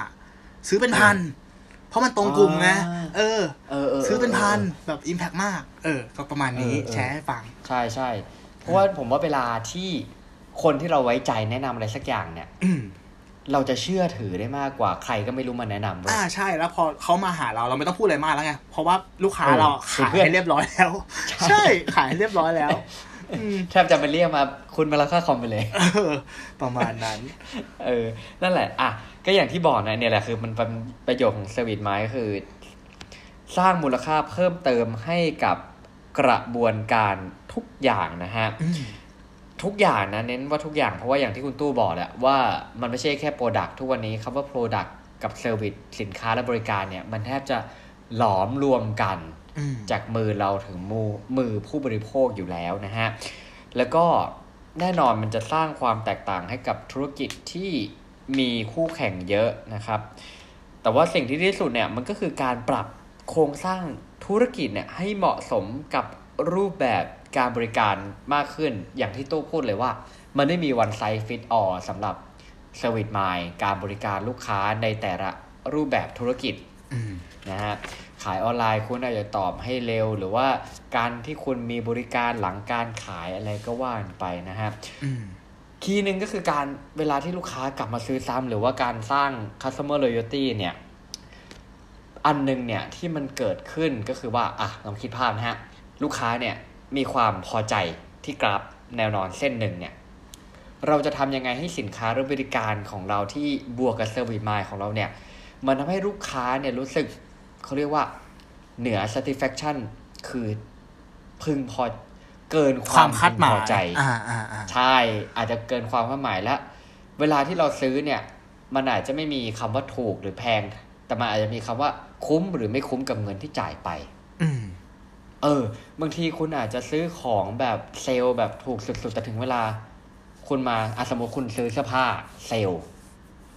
ซื้อเป็นพัน เพราะมันตรงกลุ่มไงอ่าเออเออเออ ซื้อเป็นพันออแบบอิมแพกมาก เออ ก็ประมาณนี้เออเออแชร์ให้ฟัง ใช่ใช่เพราะว่าผมว่าเวลาที่คนที่เราไว้ใจแนะนำอะไรสักอย่างเนี่ยอืม เราจะเชื่อถือได้มากกว่าใครก็ไม่รู้มาแนะนำด้วยอ่าใช่แล้วพอเขามาหาเราเราไม่ต้องพูดอะไรมากแล้วไงเพราะว่าลูกค้าเออเราคือขายเพื่อนให้เรียบร้อยแล้ว ใช่ขายให้เรียบร้อยแล้วอืมแทบจะไปเรียกมาคุณมาราคาคอมไปเลยเออประมาณนั้น เออ นั่นแหละ อะ ก็อย่างที่บอกนะเนี่ยแหละคือมันเป็นประโยชน์ของ service mind ก็คือ สร้างมูลค่าเพิ่มเติมให้กับกระบวนการทุกอย่างนะฮะอืม ทุกอย่างนะเน้นว่าทุกอย่างเพราะว่าอย่างที่คุณตู้บอกแหละว่ามันไม่ใช่แค่ product ทุกวันนี้คำว่า product กับ service สินค้าและบริการเนี่ย มันแทบจะหลอมรวมกันอืมจากมือเราถึงมือมือผู้บริโภคอยู่แล้วนะฮะ แล้วก็แน่นอนมันจะสร้างความแตกต่างให้กับธุรกิจที่มีคู่แข่งเยอะนะครับ แต่ว่าสิ่งที่ดีที่สุดเนี่ยมันก็คือการปรับโครงสร้างธุรกิจเนี่ยให้เหมาะสมกับรูปแบบ การบริการมากขึ้นอย่างที่ตู้พูดเลยว่า มันไม่มี one size fit all สำหรับ service mind การบริการลูกค้าในแต่ละรูปแบบธุรกิจอืมนะฮะขายออนไลน์คุณอาจจะตอบให้เร็ว หรือว่าการที่คุณมีบริการหลังการขายอะไรก็ว่านไปนะฮะอืมคีย์หนึ่งก็คือการเวลาที่ลูกค้ากลับมาซื้อซ้ำหรือว่าการสร้าง customer loyalty เนี่ย อันหนึงเนี่ยที่มันเกิดขึ้นก็คือว่า อะลองคิดภาพนะฮะ ลูกค้าเนี่ย มีความพอใจที่กราฟแนวนอนเส้นหนึ่งเนี่ยเราจะทำยังไงให้สินค้าหรือบริการของเราที่บวกกับ service mind ของเราเนี่ยมันทำให้ลูกค้าเนี่ยรู้สึกเขาเรียกว่าเหนือ satisfaction คือพึงพอเกินคความวามคาดหมาพึงพอยใจอ่าอ่าอ่าใช่อาจจะเกินความคาดหมายแล้วเวลาที่เราซื้อเนี่ย มันอาจจะไม่มีคำว่าถูกหรือแพง แต่มันอาจจะมีคำว่าคุ้มหรือไม่คุ้มกับเงินที่จ่ายไปอืม เออ บางทีคุณอาจจะซื้อของแบบเซลล์แบบถูกสุดๆ แต่ถึงเวลา คุณมาอะสมมติคุณซื้อเสื้อผ้าเซลล์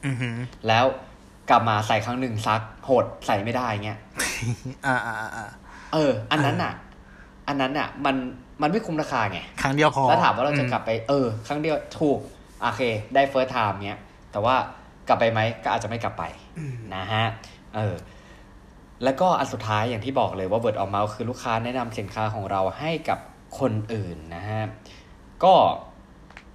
อือหือแล้วกลับมาใส่ครั้งหนึ่งซักหดใส่ไม่ได้เงี้ยอ่าอ่าอ่าเออ อันนั้นอะ อันนั้นอะ มันมันไม่คุ้มราคาไง ครั้งเดียวพอแล้วถามว่าเราจะกลับไปเออ ครั้งเดียวถูกโอเค ได้ first time เนี้ย แต่ว่ากลับไปไหมก็อาจจะไม่กลับไปอืมนะฮะ เออ แล้วก็อันสุดท้ายอย่างที่บอกเลยว่า word of mouth คือลูกค้าแนะนำสินค้าของเราให้กับคนอื่นนะฮะ ก็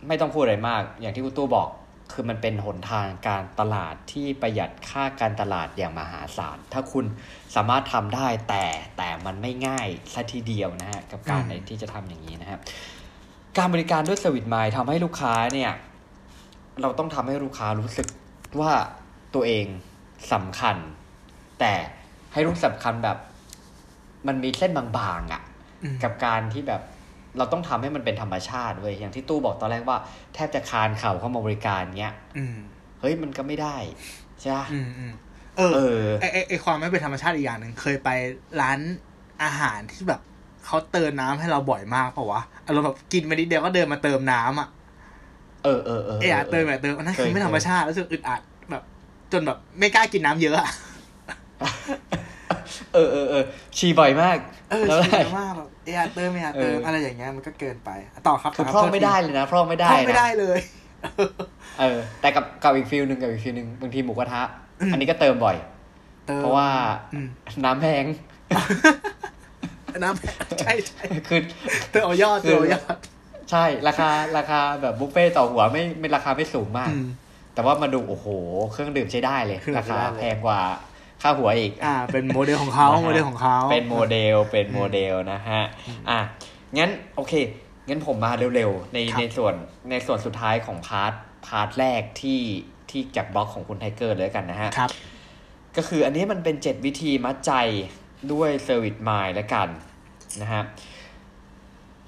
ไม่ต้องพูดอะไรมาก อย่างที่คุณตู้บอกคือมันเป็นหนทางการตลาดที่ประหยัดค่าการตลาดอย่างมหาศาล ถ้าคุณสามารถทำได้แต่แต่มันไม่ง่ายซะทีเดียวนะฮะ กับการอืมในที่จะทำอย่างนี้นะครับ การบริการด้วยสวิตไมล์ทำให้ลูกค้าเนี่ย เราต้องทำให้ลูกค้ารู้สึกว่าตัวเองสำคัญ แต่ ให้รู้สำคัญแบบ มันมีเส้นบางๆอะ่ะอืมกับการที่แบบเราต้องทำให้มันเป็นธรรมชาติเว้ยอย่างที่ตู้บอกตอนแรกว่าแทบจะคานเข่าเข้ามาบริการเงี้ยอืมเฮ้ยมันก็ไม่ได้ใช่ปะอืมอืมเออเออไอไอไอความไม่เป็นธรรมชาติอีกอย่างหนึ่งเคยไปร้านอาหารที่แบบเขาเติมน้ำให้เราบ่อยมากเปล่าวะอารมณ์แบบกินไปนิดเดียวก็เดินมาเติมน้ำอะเออเออเออเออเติมแบบเติมอันนั้นเคยคือไม่เคยธรรมชาติรู้สึกอึดอัดแบบ จนแบบไม่กล้ากินน้ำเยอะอะ เออเออเออฉี่บ่อยมาก เออแล้วชิลมากแบบเออเติมเออเติมเออออะไรอย่างเงี้ยมันก็เกินไป ต่อครับคือต่พร่องโทษไม่ทีได้เลยนะพร่องไม่ได้พร่องไม่นะได้เลย เออ แต่กับกับอีกฟิลหนึ่งกับอีกฟิลหนึ่งบางทีหมูกระทะอืมอันนี้ก็เติมบ่อยติมเพราะว่าอืมน้ำแพงน้ำใช่ใช่คือเติมเอายอดเติมเอายอดใช่ราคาราคาแบบบุฟเฟ่ต์ต่อหัวไม่ไม่ราคาไม่สูงมากอืมแต่ว่ามาดูโอ้โห เครื่องดื่มใช้ได้เลยเครื่องดื่รามใช้คาได้เลยแพงกว่า ค่าหัวอีก อ่า เป็นโมเดลของเขานะฮะโมเดลของเขาเป็นโมเดล เป็นโมเดลนะฮะ อะ งั้นโอเค งั้นผมมาเร็วๆ ในครับในส่วนในส่วนสุดท้ายของ part part แรกที่ที่จากบล็อกของคุณไทเกอร์เลยแล้วกันนะฮะ ครับ ก็คืออันนี้มันเป็น7วิธีมัดใจด้วย service mind แล้วกันนะฮะ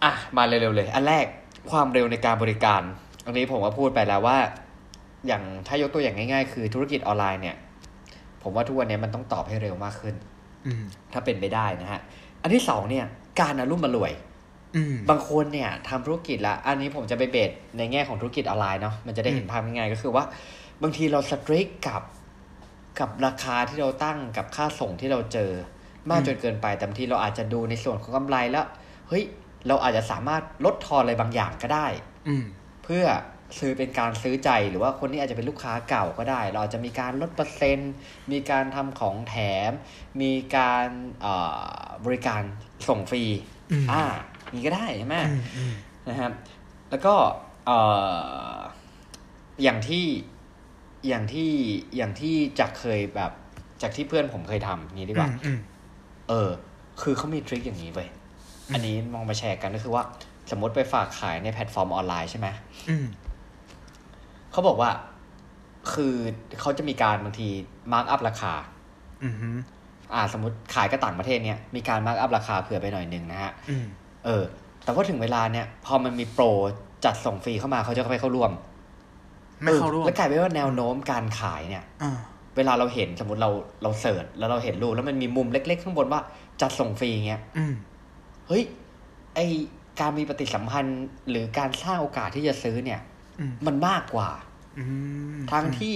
อะ มาเร็วๆเลย อันแรกความเร็วในการบริการ อันนี้ผมก็พูดไปแล้วว่า อย่างถ้ายกตัวอย่างง่ายๆ คือธุรกิจออนไลน์เนี่ย ผมว่าทุกวันนี้มันต้องตอบให้เร็วมากขึ้นอืมถ้าเป็นไปได้นะฮะ อันที่สองเนี่ย การอารมณ์มารวยอืมบางคนเนี่ยทำธุรกิจละอันนี้ผมจะไป base ในแง่ของธุรกิจออนไลน์เนาะมันจะได้เห็นภาพง่ายๆก็คือว่า บางทีเรา strict กับกับราคาที่เราตั้งกับค่าส่งที่เราเจอ มากอืมจนเกินไปแต่บางทีเราอาจจะดูในส่วนของกำไรแล้ว เฮ้ย เราอาจจะสามารถลดทอนอะไรบางอย่างก็ได้ อืมเพื่อ ซื้อเป็นการซื้อใจหรือว่าคนนี้อาจจะเป็นลูกค้าเก่าก็ได้ เราอาจจะมีการลดเปอร์เซ็นต์ มีการทำของแถม มีการเอ่อบริการส่งฟรีอืมอ่านี่ก็ได้ใช่ไหมอืมอืมนะครับแล้วก็เอ่ออย่างที่อย่างที่อย่างที่จากเคยแบบจากที่เพื่อนผมเคยทำนี้ดีกว่าอืมเออ คือเขามี trick อย่างนี้เว้ยอืมอันนี้ลองมาแชร์กันก็คือว่า สมมติไปฝากขายในแพลตฟอร์มออนไลน์ใช่ไหมอืม เขาบอกว่า คือเขาจะมีการบางที mark up ราคา อืมอืมอ่า สมมติขายก็ต่างประเทศเนี่ยมีการ mark up ราคาเผื่อไปหน่อยหนึ่งนะฮะอืมเออ แต่ว่าถึงเวลาเนี่ย พอมันมีโปรจัดส่งฟรีเข้ามาเขาจะเข้าไปเข้าร่วมไม่เข้าร่วมออแล้วกลายเป็นว่าแนวโน้มการขายเนี่ยอ่าเวลาเราเห็นสมมติเราเราเสิร์ชแล้วเราเห็นรูปแล้วมันมีมุมเล็กๆข้างบนว่าจัดส่งฟรีเงี้ยอืมเฮ้ยไอการมีปฏิสัมพันธ์หรือการสร้างโอกาสที่จะซื้อเนี่ยอื มมันมากกว่าอืมทั้งที่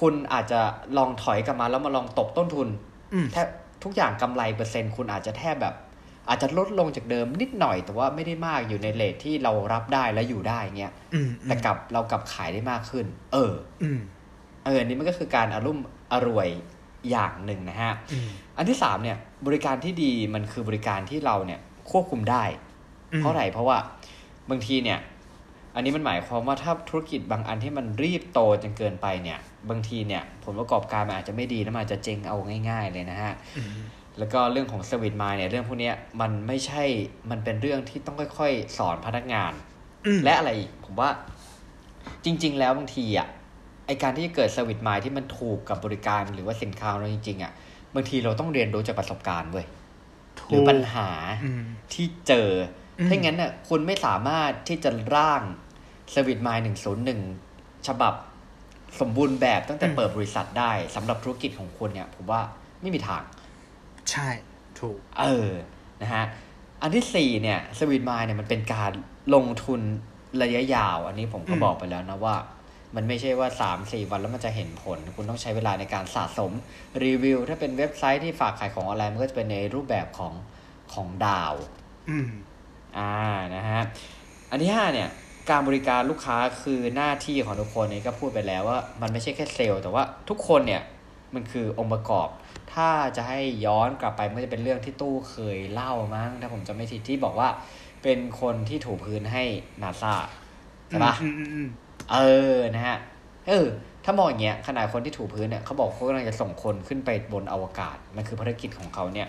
คุณอาจจะลองถอยกลับมาแล้วมาลองตบต้นทุนอืมแทบทุกอย่างกำไรเปอร์เซ็นต์ คุณอาจจะแทบแบบ อาจจะลดลงจากเดิมนิดหน่อย แต่ว่าไม่ได้มากอยู่ในเลทที่เรารับได้และอยู่ได้เงี้ยอืมแต่กลับเรากลับขายได้มากขึ้น เอออืมเอออันนี้มันก็คือการอารมณ์อร่วยอย่างหนึ่งนะฮะอืมอันที่สามเนี่ย บริการที่ดีมันคือบริการที่เราเนี่ยควบคุมได้ เพราะอะไรเพราะว่าบางทีเนี่ย อันนี้มันหมายความว่าถ้าธุรกิจบางอันที่มันรีบโตจนเกินไปเนี่ย บางทีเนี่ยผลประกอบการมันอาจจะไม่ดีแล้วมันอาจจะเจ๊งเอาง่าย ๆ เลยนะฮะอืมแล้วก็เรื่องของ service mind เนี่ยเรื่องพวกเนี้ยมันไม่ใช่มันเป็นเรื่องที่ต้องค่อยๆ สอนพนักงานอืมและอะไรอีกผมว่า จริง ๆ แล้วบางทีอะไอการที่จะเกิด service mind ที่มันถูกกับบริการหรือว่าสินค้าของเราจริงๆอะบางทีเราต้องเรียนรู้จากประสบการณ์เว้ยหรือปัญหาอืมที่เจออม ถ้างั้นน่ะคุณไม่สามารถที่จะร่าง service mind หนึ่งศูนย์หนึ่งฉบับสมบูรณ์แบบตั้งแต่เปิดบริษัทได้สำหรับธุรกิจของคุณเนี่ย ผมว่าไม่มีทาง ใช่ถูก เออนะฮะอันที่สี่เนี่ยสวีทมายเนี่ยมันเป็นการลงทุนระยะยาว อันนี้ผมก็อืมบอกไปแล้วนะว่า มันไม่ใช่ว่าสามสี่วันแล้วมันจะเห็นผล คุณต้องใช้เวลาในการสะสมรีวิว ถ้าเป็นเว็บไซต์ที่ฝากขายของออนไลน์มันก็จะเป็นในรูปแบบของของดาว อืมอ่านะฮะอันที่ห้าเนี่ยการบริการลูกค้าคือหน้าที่ของทุกคนนี่ก็พูดไปแล้วว่ามันไม่ใช่แค่เซลล์แต่ว่าทุกคนเนี่ยมันคือองค์ประกอบ ถ้าจะให้ย้อนกลับไปมันก็จะเป็นเรื่องที่ตู้เคยเล่ามั้งถ้าผมจะไม่ผิดที่บอกว่า เป็นคนที่ถูพื้นให้นาซาใช่ปะอืมอืมอืมเออนะฮะเออถ้ามองอย่างเงี้ยขนาดคนที่ถูพื้นเนี่ยเขาบอกเขากำลังจะส่งคนขึ้นไปบนอวกาศมันคือภารกิจของเขาเนี่ย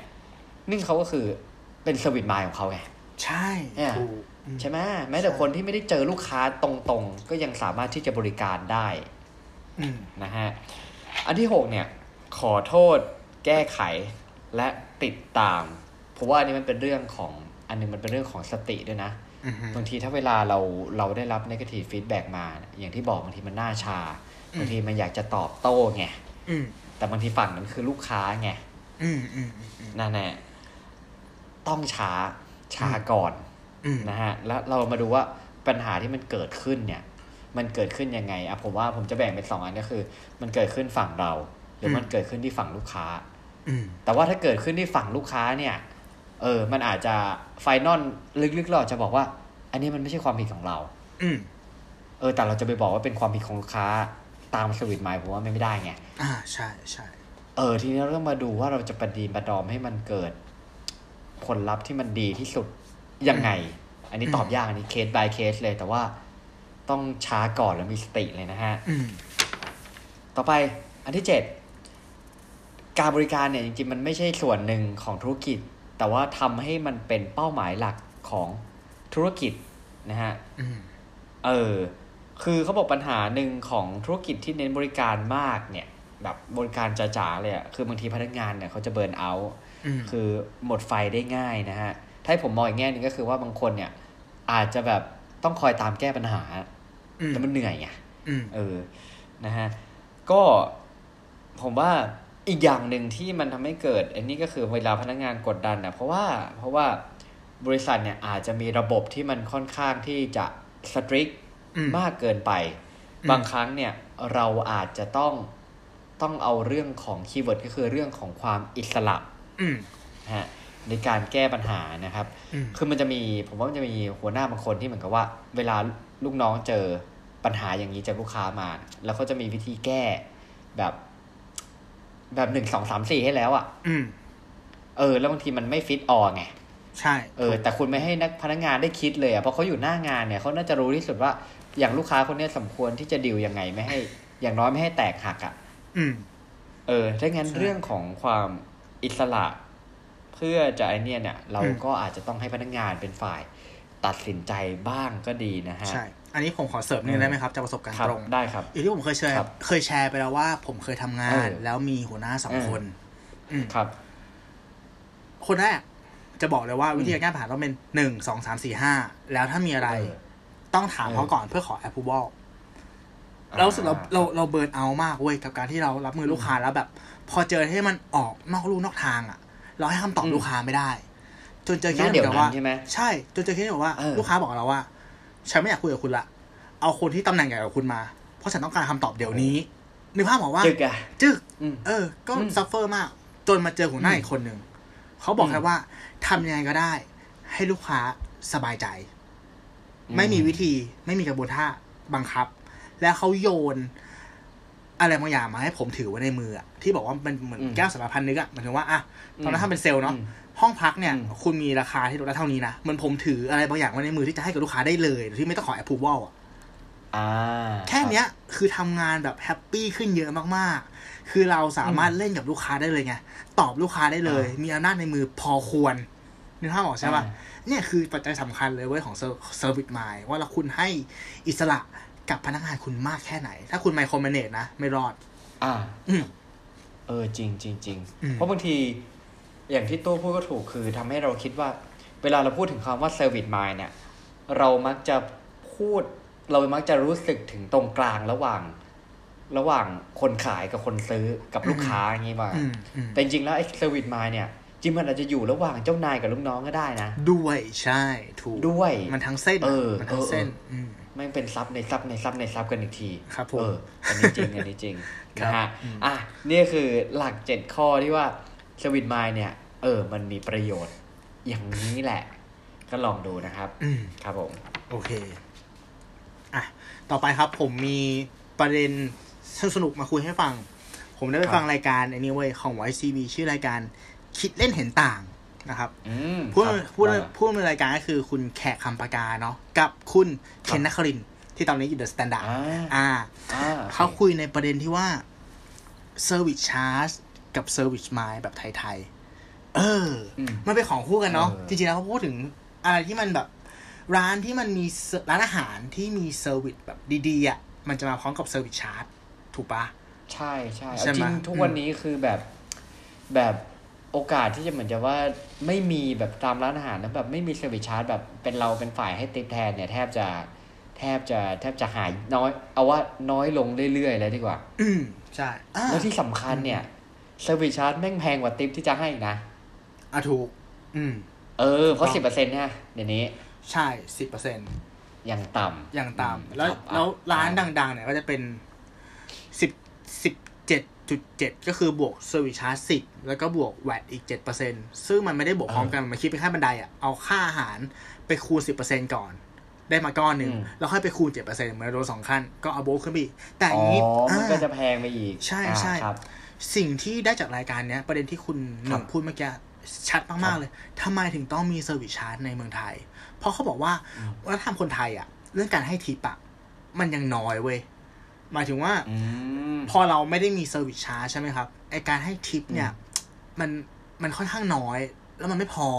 นึ่งเขาก็คือเป็นสวิตมายของเขาไง ใช่เนี่ยถูกอืมใช่ไหมแม้แต่คนที่ไม่ได้เจอลูกค้าตรงๆ ก็ยังสามารถที่จะบริการได้อืมนะฮะ อันที่หกเนี่ย ขอโทษแก้ไขและติดตาม เพราะว่าอันนี้มันเป็นเรื่องของอันหนึงมันเป็นเรื่องของสติด้วยนะอืมฮึบางทีถ้าเวลาเราเราได้รับ negative feedback มา อย่างที่บอกบางทีมันหน้าชาอืมบางทีมันอยากจะตอบโต้ไงอืมแต่บางทีฝั่งนั้นคือลูกค้าไงอืมอืมอืมอืมนั่นแหละต้องช้า ช้าก่อนอืมนะฮะแล้วเรามาดูว่าปัญหาที่มันเกิดขึ้นเนี่ย มันเกิดขึ้นยังไงอะผมว่าผมจะแบ่งเป็นสองอันก็คือ มันเกิดขึ้นฝั่งเรา หรือมันเกิดขึ้นที่ฝั่งลูกค้าอืมแต่ว่าถ้าเกิดขึ้นที่ฝั่งลูกค้าเนี่ย เออ มันอาจจะไฟนอลลึกๆเราอาจจะบอกว่า อันนี้มันไม่ใช่ความผิดของเราอืมเออ แต่เราจะไปบอกว่าเป็นความผิดของลูกค้าตามสวิตไมล์ผมว่าไม่ได้ไง อ่าใช่ใช่เออ ทีนี้เราต้องมาดูว่าเราจะประดีประดอมให้มันเกิด ผลลัพธ์ที่มันดีที่สุดยังไง อันนี้ตอบยากอันนี้เคส by เคสเลย แต่ว่าต้องช้าก่อนแล้วมีสติเลยนะฮะอืมต่อไปอันที่เจ็ดการบริการเนี่ยจริงๆมันไม่ใช่ส่วนหนึ่งของธุรกิจ แต่ว่าทำให้มันเป็นเป้าหมายหลักของธุรกิจนะฮะอืมเออ คือเขาบอกปัญหาหนึ่งของธุรกิจที่เน้นบริการมากเนี่ย แบบบริการจ๋าๆเลยอะคือบางทีพนักงานเนี่ยเขาจะเบิร์นเอาท์อืม คือหมดไฟได้ง่ายนะฮะ ถ้าให้ผมมองอีกแง่หนึงก็คือว่าบางคนเนี่ย อาจจะแบบต้องคอยตามแก้ปัญหาอืมแล้วมันเหนื่อยไงอืมเออนะฮะก็ผมว่าอีกอย่างหนึ่งที่มันทำให้เกิด อันนี้ก็คือเวลาพนักงานกดดันนะเพราะว่าเพราะว่าบริษัทเนี่ยอาจจะมีระบบที่มันค่อนข้างที่จะสตริกอืมมากเกินไปอืมบางครั้งเนี่ยเราอาจจะต้องต้องเอาเรื่องของคีย์เวิร์ดก็คือเรื่องของความอิสระอืมนะ ฮะในการแก้ปัญหานะครับอืมคือมันจะมี ผมว่ามันจะมีหัวหน้าบางคนที่เหมือนกับว่า เวลาลูกน้องเจอปัญหาอย่างนี้จากลูกค้ามา แล้วก็จะมีวิธีแก้แบบ แบบหนึ่งสองสามสี่ให้แล้วอะ่ะอืมเออ แล้วบางทีมันไม่ฟิตออไงใช่ เออ แต่คุณไม่ให้นักพนักงานได้คิดเลยอะ่ะเพราะเขาอยู่หน้างานเนี่ยเขาน่าจะรู้ที่สุดว่าอย่างลูกค้าคนเนี้ยสมควรที่จะดิวยังไงไม่ให้ อย่างน้อยไม่ให้แตกหักอะ่ะอืมเออถ้างั้นใช่เรื่องของความ อิสระ เพื่อจะไอเนี่ยเนี่ย เราอืมก็อาจจะต้องให้พนักงานเป็นฝ่ายตัดสินใจบ้างก็ดีนะฮะ ใช่ อันนี้ผมขอเสริมนิดนึงได้ไหมครับ จากประสบการณ์ครับตรง ได้ครับอย่างที่ผมเคยแชร์ครับเคยแชร์ไปแล้วว่า ผมเคยทำงานเออแล้วมีหัวหน้าสองเออคนอืมครับ คนแรกจะบอกเลยว่าวิธีการแก้ปัญหาต้องเป็นหนึ่งสองสามสี่ห้าแล้วถ้ามีอะไรเออต้องถามเออเขาก่อนเพื่อขอ approval เรารู้สึกเราเราเราเบิร์นเอาท์มากเว้ยกับการที่เรารับมือลูกค้าแล้วแบบ พอเจอที่มันออกนอกลู่นอกทางอะ เราให้คำตอบอืมลูกค้าไม่ได้ จนเจอเคหสน้าเหมือนกับว่าเดี๋ยวนั้นใช่ไหมใช่ จนเจอเคสที่บอกว่าเออลูกค้าบอกกับเราว่า ฉันไม่อยากคุยกับคุณละเอาคนที่ตำแหน่งใหญ่กว่าคุณมา เพราะฉันต้องการคำตอบเดี๋ยวนี้นึกภาพบอกว่าจึกอะจึกอืมเออ ก็อืม suffer มาก จนมาเจอหัวหน้าอืมอีกคนหนึ่งเขาบอกอืมแค่ว่าทำยังไงก็ได้ ให้ลูกค้าสบายใจ ไม่มีวิธี ไม่มีกระบวนท่าบังคับ แล้วเขาโยน อะไรบางอย่างมาให้ผมถือไว้ในมืออะที่บอกว่ามันเหมือนอืมแก้วสารพัดนึกอะหมายถึงว่าอะตอนนั้นอืมถ้าเป็นเซลล์เนาะอืมห้องพักเนี่ยอืมคุณมีราคาที่ลดได้เท่านี้นะเหมันผมถืออะไรบางอย่างไว้ในมือที่จะให้กับลูกค้าได้เลยโดยที่ไม่ต้องขอ approval อะอ่าแค่เนี้ยคือทำงานแบบ happy ขึ้นเยอะมากๆ คือเราสามารถเล่นกับลูกค้าได้เลยไง ตอบลูกค้าได้เลย มีอำนาจในมือพอควรนึกภาพออกใช่ป่ะเนี่ยคือปัจจัยสำคัญเลยเว้ยของ service mind ว่าเราคุณให้อิสระ กับพนักงานคุณมากแค่ไหน ถ้าคุณ micromanageนะไม่รอด อ่าอืมเออจริงจริงจริงอืมเพราะบางทีอย่างที่ตู้พูดก็ถูกคือทำให้เราคิดว่า เวลาเราพูดถึงคำว่า service mind เนี่ย เรามักจะพูดเรามักจะรู้สึกถึงตรงกลางระหว่าง ระหว่างคนขายกับคนซื้อกับลูกค้าอย่างนี้มาอืมอืมแต่จริงๆแล้วไอ้ service mind เนี่ยจริงมันอาจจะอยู่ระหว่างเจ้านายกับลูกน้องก็ได้นะ ด้วยใช่ ถูกด้วยมันทั้งเส้นเออมันทั้งเส้นเออเอออืม แม่งเป็นซับในซับในซับในซับกันอีกที ครับผมเอออันนี้จริงอันนี้จริงครับนะฮะอืมอะนี่คือหลักเจ็ดข้อที่ว่าสวิตไมเนี่ย เออ มันมีประโยชน์ อย่างนี้แหละ ก็ลองดูนะครับอืมครับผม โอเค อะ ต่อไปครับผมมีประเด็นสนุกๆมาคุยให้ฟัง ผมได้ไปครับฟังรายการไอ้นี่เว้ยของ YCB ชื่อรายการคิดเล่นเห็นต่าง นะครับอืมพูดครับพูดว่าพูดในรายการก็คือคุณแขกคำปากาเนาะกับคุณเคนนักครินทร์ที่ตอนนี้อยู่ THE STANDARD อ่าอ่าอ่าเขาคุยในประเด็นที่ว่า Service Charge กับ Service Mind แบบไทยๆ เอออืมมันเป็นของคู่กันเนาะเออจริงๆแล้วเขาพูดถึงอะไรที่มันแบบ ร้านที่มันมีเซร้านอาหารที่มี service แบบดีๆอะมันจะมาพร้อมกับ service charge ถูกปะใช่ใช่ใช่เอาไหมจริงทุกวันนี้คือแบบแบบ โอกาสที่จะเหมือนจะว่าไม่มีแบบตามร้านอาหารแล้วแบบไม่มี service charge แบบเป็นเราเป็นฝ่ายให้ทิปแทนเนี่ยแทบจะแทบจะแทบจะหายน้อย เอาว่าน้อยลงเรื่อยๆเลยดีกว่า อืมใช่อ่าแล้วที่สำคัญเนี่ย service charge แม่งแพงกว่าทิปที่จะให้อีกนะอะถูก อืม เออเพราะถูกต้องสิบต้เปอองร์เซ็นต์เนี่ยเดี๋ยวนี้ ใช่สิบเปอร์เซ็นต์ยังต่ำอย่างอืมต่ำแล้วครับอะแล้วร้านได้ดัง ๆ เนี่ยก็จะเป็นสิบสิบเจ็ดจุดเจ็ดก็คือบวก service charge สิบแล้วก็บวก VAT อีกเจ็ดเปอร์เซ็นต์ซึ่งมันไม่ได้บวกพร้อมกัน มันคิดเป็นค่าบันไดอะ เอาค่าอาหารไปคูณสิบเปอร์เซ็นต์ก่อน ได้มาก้อนหนึ่งอืมแล้วค่อยไปคูณเจ็ดเปอร์เซ็นต์เหมือนโดนสองขั้น ก็ above ขึ้นไปอีก แต่อ๋ออย่างนี้มันก็อ่าจะแพงไปอีก ใช่อ่าใช่ครับสิ่งที่ได้จากรายการเนี้ย ประเด็นที่คุณหนึ่งครับพูดเมื่อกี้ครับชัดมากๆเลยทำไมถึงต้องมี service charge ในเมืองไทย เพราะเขาบอกว่าอืมวัฒนธรรมคนไทยอะ เรื่องการให้ทิปอะมันยังน้อยเว้ย หมายถึงว่าอืมพอเราไม่ได้มี service charge ใช่ไหมครับไอการให้ทิปเนี่ย มันมันค่อนข้างน้อย แล้วมันไม่พอ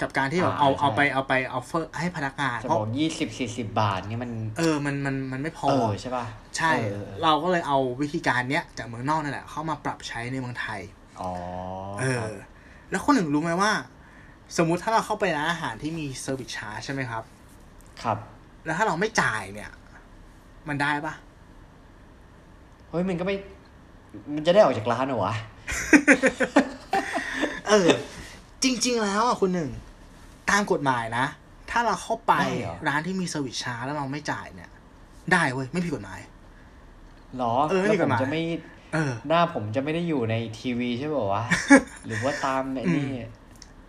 กับการที่แบบอ่าเอาใช่เอาไปเอาไป offer ให้พนักงานเพราะจะบอกยี่สิบสี่สิบบาทนี่มัน เออมันมันมันไม่พอเออใช่ป่ะใช่เออเออเราก็เลยเอาวิธีการเนี้ยจากเมืองนอกนั่นแหละ เข้ามาปรับใช้ในเมืองไทยอ๋อเออ แล้วคุณหนึ่งรู้ไหมว่า สมมุติถ้าเราเข้าไปร้านอาหารที่มี service charge ใช่ไหมครับ ครับ แล้วถ้าเราไม่จ่ายเนี่ย มันได้ปะเฮ้ยมันก็ไม่ มันจะได้ออกจากร้านเหรอวะ เออ จริง ๆ แล้วอะคุณหนึ่ง ตามกฎหมายนะ ถ้าเราเข้าไปได้เหรอ ร้านที่มี service charge แล้วเราไม่จ่ายเนี่ย ได้เว้ย ไม่ผิดกฎหมาย หรอเออแล้วนี่กฎหมายผมจะไม่เออ หน้าผมจะไม่ได้อยู่ในทีวีใช่ป่าวะหรือว่าตามไอ้นี่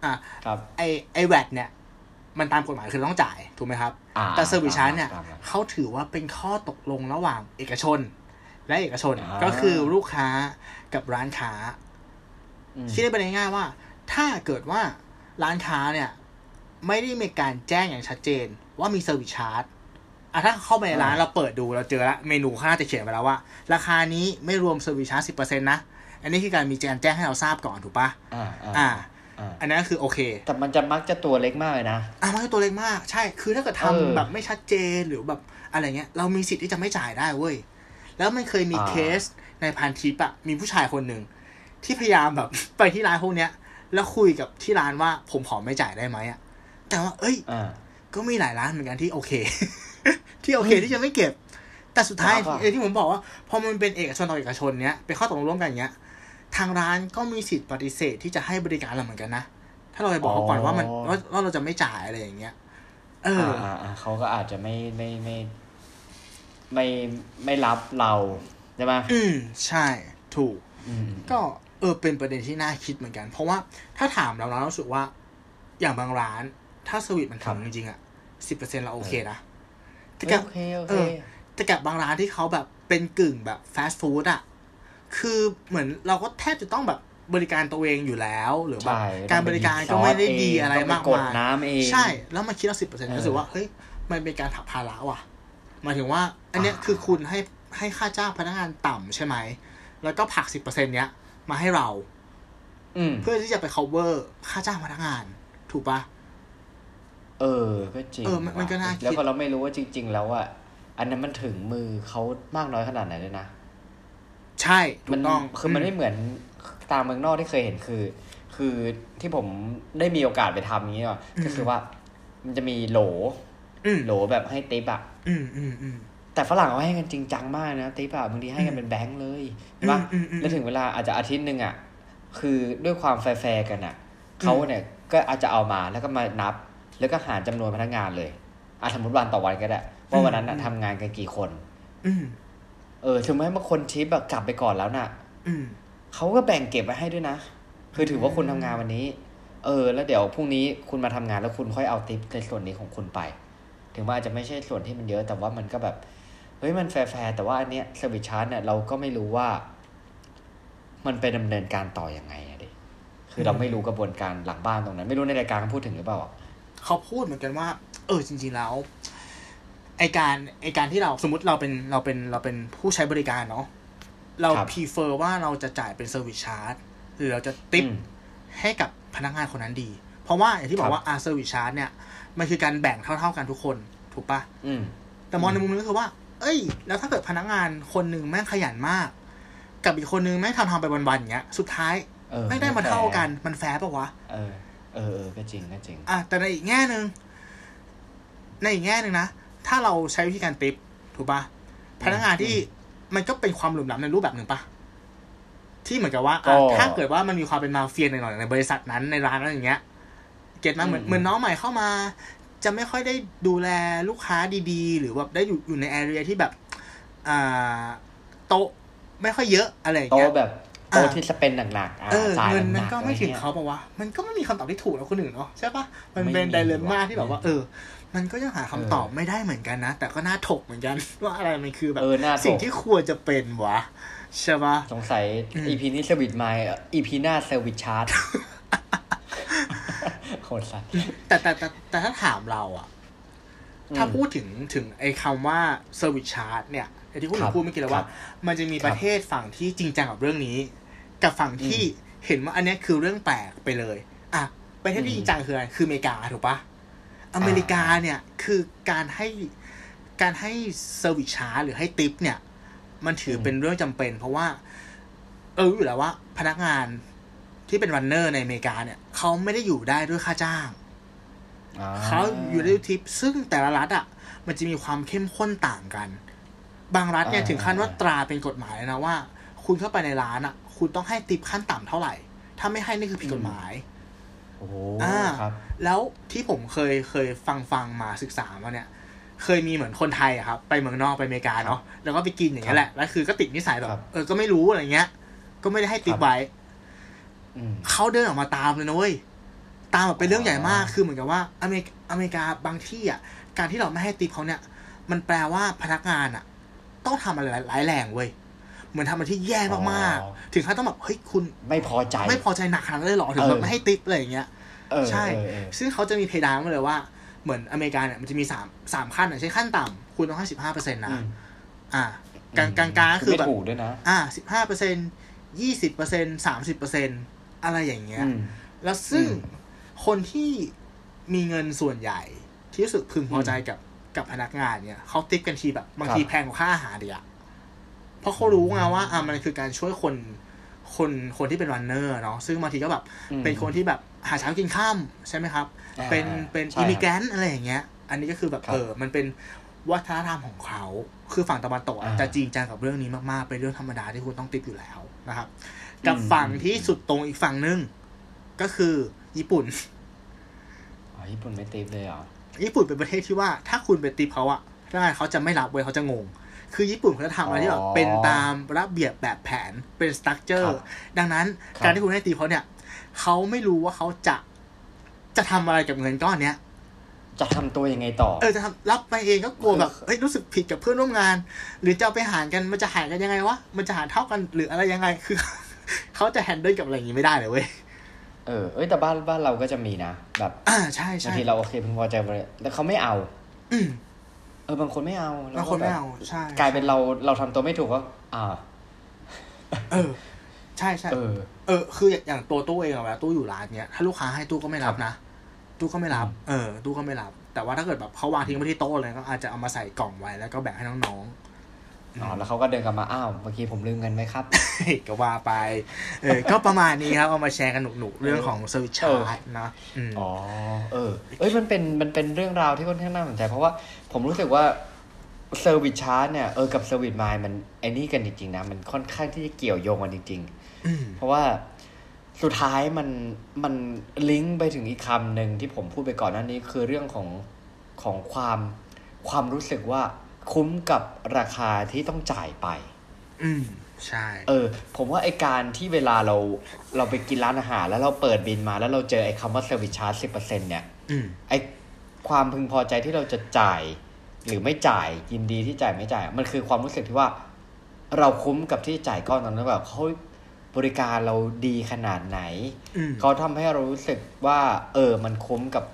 อะ ครับ ไอไอ VATเนี่ย มันตามกฎหมายคือต้องจ่ายถูกไหมครับอ่าแต่ service charge เนี่ยตามนั้นเขาถือว่าเป็นข้อตกลงระหว่างเอกชน และเอกชนอ่าก็คือลูกค้ากับร้านค้าอืมคิดได้เป็นง่ายๆว่า ถ้าเกิดว่าร้านค้าเนี่ย ไม่ได้มีการแจ้งอย่างชัดเจน ว่ามี service charge อะถ้าเข้าไปในร้านเราเปิดดูเราเจอละเมนูข้างหน้าจะเขียนไปแล้วว่า ราคานี้ไม่รวม service charge สิบเปอร์เซ็นต์นะ อันนี้คือการมีการแจ้งให้เราทราบก่อนถูกปะอ่า อ่าอ่าอ่าอันนั้นก็คือโอเค แต่มันจะมักจะตัวเล็กมากเลยนะอะมันก็ตัวเล็กมาก ใช่ คือถ้าเกิดเออทำแบบไม่ชัดเจนหรือแบบอะไรเงี้ย เรามีสิทธิ์ที่จะไม่จ่ายได้เว้ย แล้วมันเคยมีอ่าเคสในพันทิปอะมีผู้ชายคนหนึ่งที่พยายามแบบไปที่ร้านพวกเนี้ย แล้วคุยกับที่ร้านว่าผมขอไม่จ่ายได้ไหมอะแต่ว่า เอ้ยอ่าก็มีหลายร้านเหมือนกันที่โอเค ที่โอเคที่จะไม่เก็บ แต่สุดท้ายครับเออที่ผมบอกว่าพอมันเป็นเอกชนต่อเอกชนเนี้ยเป็นข้อตกลงร่วมกันอย่างเงี้ย ทางร้านก็มีสิทธิ์ปฏิเสธที่จะให้บริการเราเหมือนกันนะ ถ้าเราไปบอกเขาก่อนว่ามันว่าว่าเราจะไม่จ่ายอะไรอย่างเงี้ย เอออ่าอ่าอ่าเขาก็อาจจะไม่ไม่ไม่ไม่ไม่รับเราใช่ไหมอืมใช่ถูกอืมก็เออเป็นประเด็นที่น่าคิดเหมือนกัน เพราะว่าถ้าถามเราเรารู้สึกว่า อย่างบางร้าน ถ้าสวิตมันถึงจริงๆอะสิบเปอร์เซ็นเราโอเคนะแต่เอ้ยกับโอเคโอเอเคอแต่กับบางร้านที่เขาแบบเป็นกึ่งแบบฟาสต์ฟู้ดอะ คือเหมือนเราก็แทบจะต้องแบบบริการตัวเองอยู่แล้ว หรือแบบใช่การบริการก็ไม่ได้ดีอะไรมากต้องปกดมายน้ำเองใช่ แล้วมาคิดเราสิบเปอร์เซ็นต์เออรู้สึกว่าเฮ้ยมันเป็นการผลักภาระว่ะหมายถึงว่า อันเนี้ยอ่าคือคุณให้ให้ค่าจ้างพนักงานต่ำใช่ไหม แล้วก็ผลักสิบเปอร์เซ็นต์เนี้ย มาให้เราอืมเพื่อที่จะไป cover ค่าจ้างพนักงาน ถูกปะเออ ก็จริงเออมันมันก็น่าคิดแล้วก็เราไม่รู้ว่าจริง ๆ แล้วอะอันนั้นมันถึงมือเขามากน้อยขนาดไหนเลยนะ ใช่ถูมักต้องคือมันไม่เหมือนตามเมืองนอกที่เคยเห็นคือ คือที่ผมได้มีโอกาสไปทำอย่างนี้ว่ะก็คือว่า มันจะมีโหลอืมโหลแบบให้ติปอะอืมอืมอืมแต่ฝรั่งเขาให้กันจริงจังมากนะติปอะบางทีให้กันเป็นแบงค์เลยใช่ปะอืมอืมอืมแล้วถึงเวลาอาจจะอาทิตย์หนึ่งอะคือด้วยความแฟร์ๆกันอะเขาเนี่ยก็อาจจะเอามาแล้วก็มานับ แล้วก็หารจำนวนพนักงานเลยอะสมมติวันต่อวันก็ได้ว่าวันนั้นอะทำงานกันกี่คนอืม เออถึงแม้บางคนทิปแบบกลับไปก่อนแล้วน่ะอืมเขาก็แบ่งเก็บไว้ให้ด้วยนะ คือถือว่าคุณทำงานวันนี้ เออ แล้วเดี๋ยวพรุ่งนี้คุณมาทำงานแล้วคุณค่อยเอาทิปในส่วนนี้ของคุณไป ถึงว่าอาจจะไม่ใช่ส่วนที่มันเยอะ แต่ว่ามันก็แบบ เฮ้ย มันแฟร์ๆแต่ว่าอันเนี้ย service charge เนี่ยเราก็ไม่รู้ว่า มันไปดำเนินการต่อยังไงอะดิ คือเราไม่รู้กระบวนการหลังบ้านตรงนั้น ไม่รู้ในรายการเขาพูดถึงหรือเปล่า เขาพูดเหมือนกันว่า เออ จริง ๆ แล้วไอการไอการที่เราสมมติเราเป็นเราเป็นเราเป็นผู้ใช้บริการเนาะเราครับพ r เฟอร์ว่าเราจะจ่ายเป็น service charge หรือเราจะทิปอืมให้กับพนักงานคนนั้นดี เพราะว่าอย่างที่บอครับว่าอ่า service charge เนี่ย มันคือการแบ่งเท่า ๆกันทุกคนถูกปะอืมแต่มองในมุมนึงก็คือว่าเเอ้ย แล้วถ้าเกิดพนักงานคนหนึ่งแม่งขยันมาก กับอีกคนนึงแม่งทำทำไปวันๆอย่างเงี้ย สุดท้ายเออไม่ได้มาเท่ากันมันแฟร์ปะวะเออเออเออก็จริงก็จริง อะแต่ในอีกแง่หนึ่งในอีกแง่หนึ่งนะ ถ้าเราใช้วิธีการติปถูกปะพนักงานที่มันก็เป็นความหลุมหลำในรูปแบบหนึ่งปะที่เหมือนกับว่าอะก็ถ้าเกิดว่ามันมีความเป็นมาเฟียหน่อยๆในบริษัทนั้นในร้านนั้นอย่างเงี้ย เก็ตมาเหมือนอืมเหมือนน้องใหม่เข้ามา จะไม่ค่อยได้ดูแลลูกค้าดีๆ หรือแบบได้อยู่อยู่ในแอเรียที่แบบอ่าโต๊ะไม่ค่อยเยอะอะไรอย่างโตะเงี้ยแบบโตะอะที่สเปนหนักๆอะเออจ่ายเงินหมันันกๆก็ไม่ถึงอะรงี้ยเขาบอกว่ามันก็ไม่มีคำตอบที่ถูกแล้วคนอื่นเนาะใช่ปะมันไม่เป็นมีไดเลม่าว่ะที่แบบว่า เออ มันก็ยังหาคำตอบเออไม่ได้เหมือนกันนะ แต่ก็น่าถกเหมือนกันว่าอะไรมันคือแบบเออน่าถกสิ่งที่ควรจะเป็นวะใช่ปะสงสัยอืมอีพีนี้เซอร์วิสไมล์EP หน้า service charge โคตรสัตว์แต่แต่แต่แต่ถ้าถามเราอะถ้าอืมพูดถึงถึงไอ้คำว่า service charge เนี่ยไอ้ที่คุณหครับพูดเมื่อกี้แล้วว่าครับมันจะมีประเทศฝั่งที่จริงจังกับเรื่องนี้ กับฝั่งที่เห็นว่าอันเนี้ยคือเรื่องแปลกไปเลย อะประเทศที่จริงจังคืออะไรคืออเมริกาถูกปะ อเมริกาเนี่ยคือการให้การให้ service charge หรือให้ทิปเนี่ย มันถือเป็นเรื่องจำเป็น เพราะว่า เออรู้อยู่แล้วว่า พนักงานที่เป็นรันเนอร์ในอเมริกาเนี่ยเขาไม่ได้อยู่ได้ด้วยค่าจ้างอ่เขาอยู่ในทิป ซึ่งแต่ละรัฐอะ มันจะมีความเข้มข้นต่างกัน บางรัฐเนี่ยอ่าถึงขั้นว่าตราเป็นกฎหมายเลยนะว่า คุณเข้าไปในร้านอะ คุณต้องให้ติปขั้นต่ำเท่าไหร่ ถ้าไม่ให้นี่คือผิดกฎหมายโอ้โหอ่าครับแล้วที่ผมเคยเคยฟังฟังมาศึกษามาเนี่ย เคยมีเหมือนคนไทยอะครับ ไปเมืองนอกไปอเมริกาเนาะแล้วก็ไปกินอย่างเงี้ยแหละแล้วคือก็ติดนิสัยแบบครับเออก็ไม่รู้อะไรเงี้ย ก็ไม่ได้ให้ติปครับไว้อืมเขาเดินออกมาตามเลยนะเว้ยตามแบบเป็นเรื่องใหญ่มากอ๋อคือเหมือนกับว่าอเมริกอเมริกาบางที่อะ การที่เราไม่ให้ติปเขาเนี่ย มันแปลว่าพนักงานอะ ต้องทำอะไรร้ายแรงเว้ย เหมือนทำอะไรที่แย่มากๆ ถึงขั้นต้องแบบเฮ้ยคุณไม่พอใจ ไม่พอใจหนักขนาดนั้นเลยเหรอถึงแบบเออไม่ให้ติปอะไรอย่างเงี้ยเออใช่เออเออซึ่งเขาจะมีเพดานมาเลยว่าเหมือนอเมริกาเนี่ยมันจะมีสามสามขั้นอะใช่นขั้นต่ำคุณต้องให้สิบห้าเปอร์เซ็นต์นะอืมอ่ากลางกลางกลางๆคือแบบไม่ถูกด้วยนะอ่าสิบห้าเปอร์เซ็นยี่สิบเปอร์เซ็นสามสิบเปอร์เซ็นอะไรอย่างเงี้ยอืมแล้วซึ่งอืมคนที่มีเงินส่วนใหญ่ที่รู้สึกพึงพอใจกับกับพนักงานเนี่ยเขาติปกันทีแบบบางทีครับแพงกว่าค่าอาหารดีอะ เพราะเขารู้ไงว่าอะมันคือการช่วยคนคนคนที่เป็น runner เนาะซึ่งบางทีก็แบบอืมเป็นคนที่แบบหาเช้ากินค่ำใช่ไหมครับอ่าเป็นเป็นใช่ immigrant อะไรอย่างเงี้ย อันนี้ก็คือแบบครับเออมันเป็นวัฒนธรรมของเขาคือฝั่งตะวันตกอะอ่าจะจริงจังกับเรื่องนี้มากๆ เป็นเรื่องธรรมดาที่คุณต้องทิปอยู่แล้วนะครับ กับอืมฝั่งที่สุดโต่งอีกฝั่งหนึ่ง ก็คือญี่ปุ่นอ๋อญี่ปุ่นไม่ทิปเลยเหรอญี่ปุ่นเป็นประเทศที่ว่าถ้าคุณไปทิปเขาอะพนักงานเขาจะไม่รับเว้ยเขาจะงง คือญี่ปุ่นเขาจะทำอะไรที่แบบอ๋อเป็นตามระเบียบแบบแผนเป็นสตั๊กเจอครัร์บดังนั้นครับการที่คุณให้ตีเขาเนี่ยเขาไม่รู้ว่าเขาจะจะทำอะไรกับเงินก้อนเนี้ยจะทำตัวยังไงต่อ เออจะทำรับไปเองก็กลัวแบบเออเฮ้ยรู้สึกผิดกับเพื่อนร่วมงาน หรือจะเอาไปหารกันมันจะหารกันยังไงวะมันจะหารเท่ากันหรืออะไรยังไงคือเขาจะแฮนเดิลกับอะไรอย่างนี้ไม่ได้เลยเว้ยเออเอ้ยแต่บ้านบ้านเราก็จะมีนะแบบอ่าใช่บางใช่ทีเราโอเคพึงพอใจไปเลยแล้วเขาไม่เอา อืม เออบางคนไม่เอาแล้วบางคนไม่เอาแบบใช่ กลายเป็นเราเราทำตัวไม่ถูกก็อ่า เออ ใช่ใช่เออ เออ คืออย่างตัวตู้เองอะเวลาตู้อยู่ร้านเนี้ยถ้าลูกค้าให้ตู้ก็ไม่รับนะตู้ก็ไม่รับ เออ ตู้ก็ไม่รับ แต่ว่าถ้าเกิดแบบเขาวางทิ้งไว้ที่โต๊ะเลยก็อาจจะเอามาใส่กล่องไว้แล้วก็แบ่งให้น้อง อ๋อแล้วเขาก็เดินกลับมาอ้าวเมื่อกี้ผมลืมเงินไหมครับๆก็ว่าไปเออก็ประมาณนี้ครับเอามาแชร์กันหนุกๆเรื่องของ service charge เออนะอืมอ๋อเออเอ้ยมันเป็นมันเป็นเรื่องราวที่ค่อนข้างน่าสนใจ เพราะว่าผมรู้สึกว่า service charge เนี่ยเออกับ service mind มันไอ้นี่กันจริงๆนะมันค่อนข้างที่จะเกี่ยวโยงกันจริงอืมๆเพราะว่าสุดท้ายมันมันลิงก์ไปถึงอีกคำหนึ่งที่ผมพูดไปก่อนหน้านี้คือเรื่องของของความความรู้สึกว่า คุ้มกับราคาที่ต้องจ่ายไป อืมใช่ เออ ผมว่าไอการที่เวลาเราเราไปกินร้านอาหาร แล้วเราเปิดบิลมาแล้วเราเจอไอคำว่า service charge สิบเปอร์เซ็นต์เนี่ยอืมไอความพึงพอใจที่เราจะจ่าย หรือไม่จ่ายยินดีที่จ่ายไม่จ่าย มันคือความรู้สึกที่ว่า เราคุ้มกับที่จ่ายก้อนนั้นหรือเปล่าเขาบริการเราดีขนาดไหนอืมเขาทำให้เรารู้สึกว่า เออ มันคุ้มกับ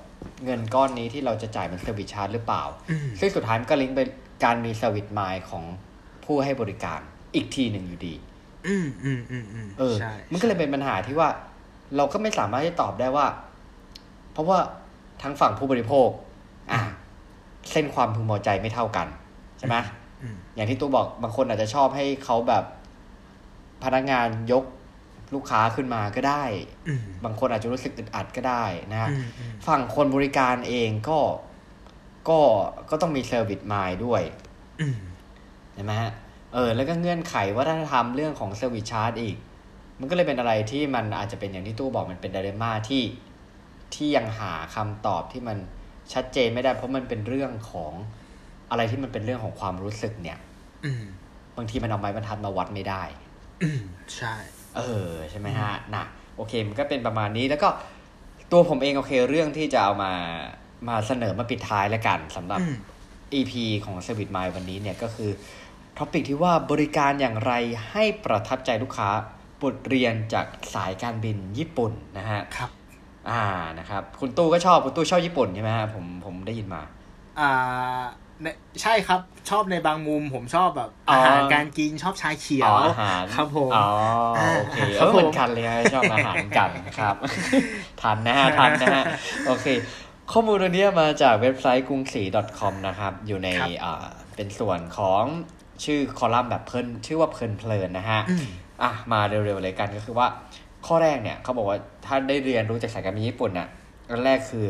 เงินก้อนนี้ที่เราจะจ่ายเป็น service charge หรือเปล่าอืมซึ่งสุดท้ายมันก็ลิงก์ไป การมี service mind ของผู้ให้บริการอีกทีหนึ่งอยู่ดี อืมอืมอืมอืมเออใช่มันก็เลยเป็นปัญหาที่ว่า เราก็ไม่สามารถที่ตอบได้ว่า เพราะว่าทั้งฝั่งผู้บริโภค อะเส้นความพึงพอใจไม่เท่ากัน ใช่ไหมอืมอย่างที่ตู้บอกบางคนอาจจะชอบให้เขาแบบพนักงานยกลูกค้าขึ้นมาก็ได้อืมบางคนอาจจะรู้สึกอึดอัดก็ได้นะฮะอืมอืมฝั่งคนบริการเองก็ ก็ก็ต้องมี service mind ด้วยอืมใช่ไหมฮะเออ แล้วก็เงื่อนไขวัฒนธรรมเรื่องของ service charge อีก มันก็เลยเป็นอะไรที่มันอาจจะเป็นอย่างที่ตู้บอกมันเป็น dilemma ที่ที่ยังหาคำตอบที่มันชัดเจนไม่ได้ เพราะมันเป็นเรื่องของอะไรที่มันเป็นเรื่องของความรู้สึกเนี่ยอืมบางทีมันเอาไม้บรรทัดมาวัดไม่ได้อืมใช่ เออ ใช่ไหมฮะนะโอเค มันก็เป็นประมาณนี้แล้วก็ตัวผมเองโอเค เรื่องที่จะเอามา มาเสนอมาปิดท้ายแล้วกันสำหรับอืม EP ของ Service Mind วันนี้เนี่ยก็คือท็อปิกที่ว่าบริการอย่างไรให้ประทับใจลูกค้าบทเรียนจากสายการบินญี่ปุ่นนะฮะครับอ่านะครับ คุณตู้ก็ชอบคุณตู้ชอบญี่ปุ่นใช่ไหมฮะผมผมได้ยินมา อ่าในใช่ครับชอบในบางมุมผมชอบแบบอ๋ออาหารการกินชอบชาเขียวอ๋ออาหารครับผมอ๋อโอเคครัเอบอผมเหมือนกันเลยฮะชอบอาหารกันครับทันนะฮะทันนะฮะโอเค ข้อมูลตัวเนี้ยมาจากเว็บไซต์กรุงศรี .com นะครับ อยู่ในครับอ่าเป็นส่วนของชื่อคอลัมน์แบบเพลินชื่อว่าเพลินเพลินนะฮะอืมอะมาเร็วๆเลยกันก็คือว่าข้อแรกเนี่ยเขาบอกว่าถ้าได้เรียนรู้จากสายการบินญี่ปุ่นน่ะอันแรกคือ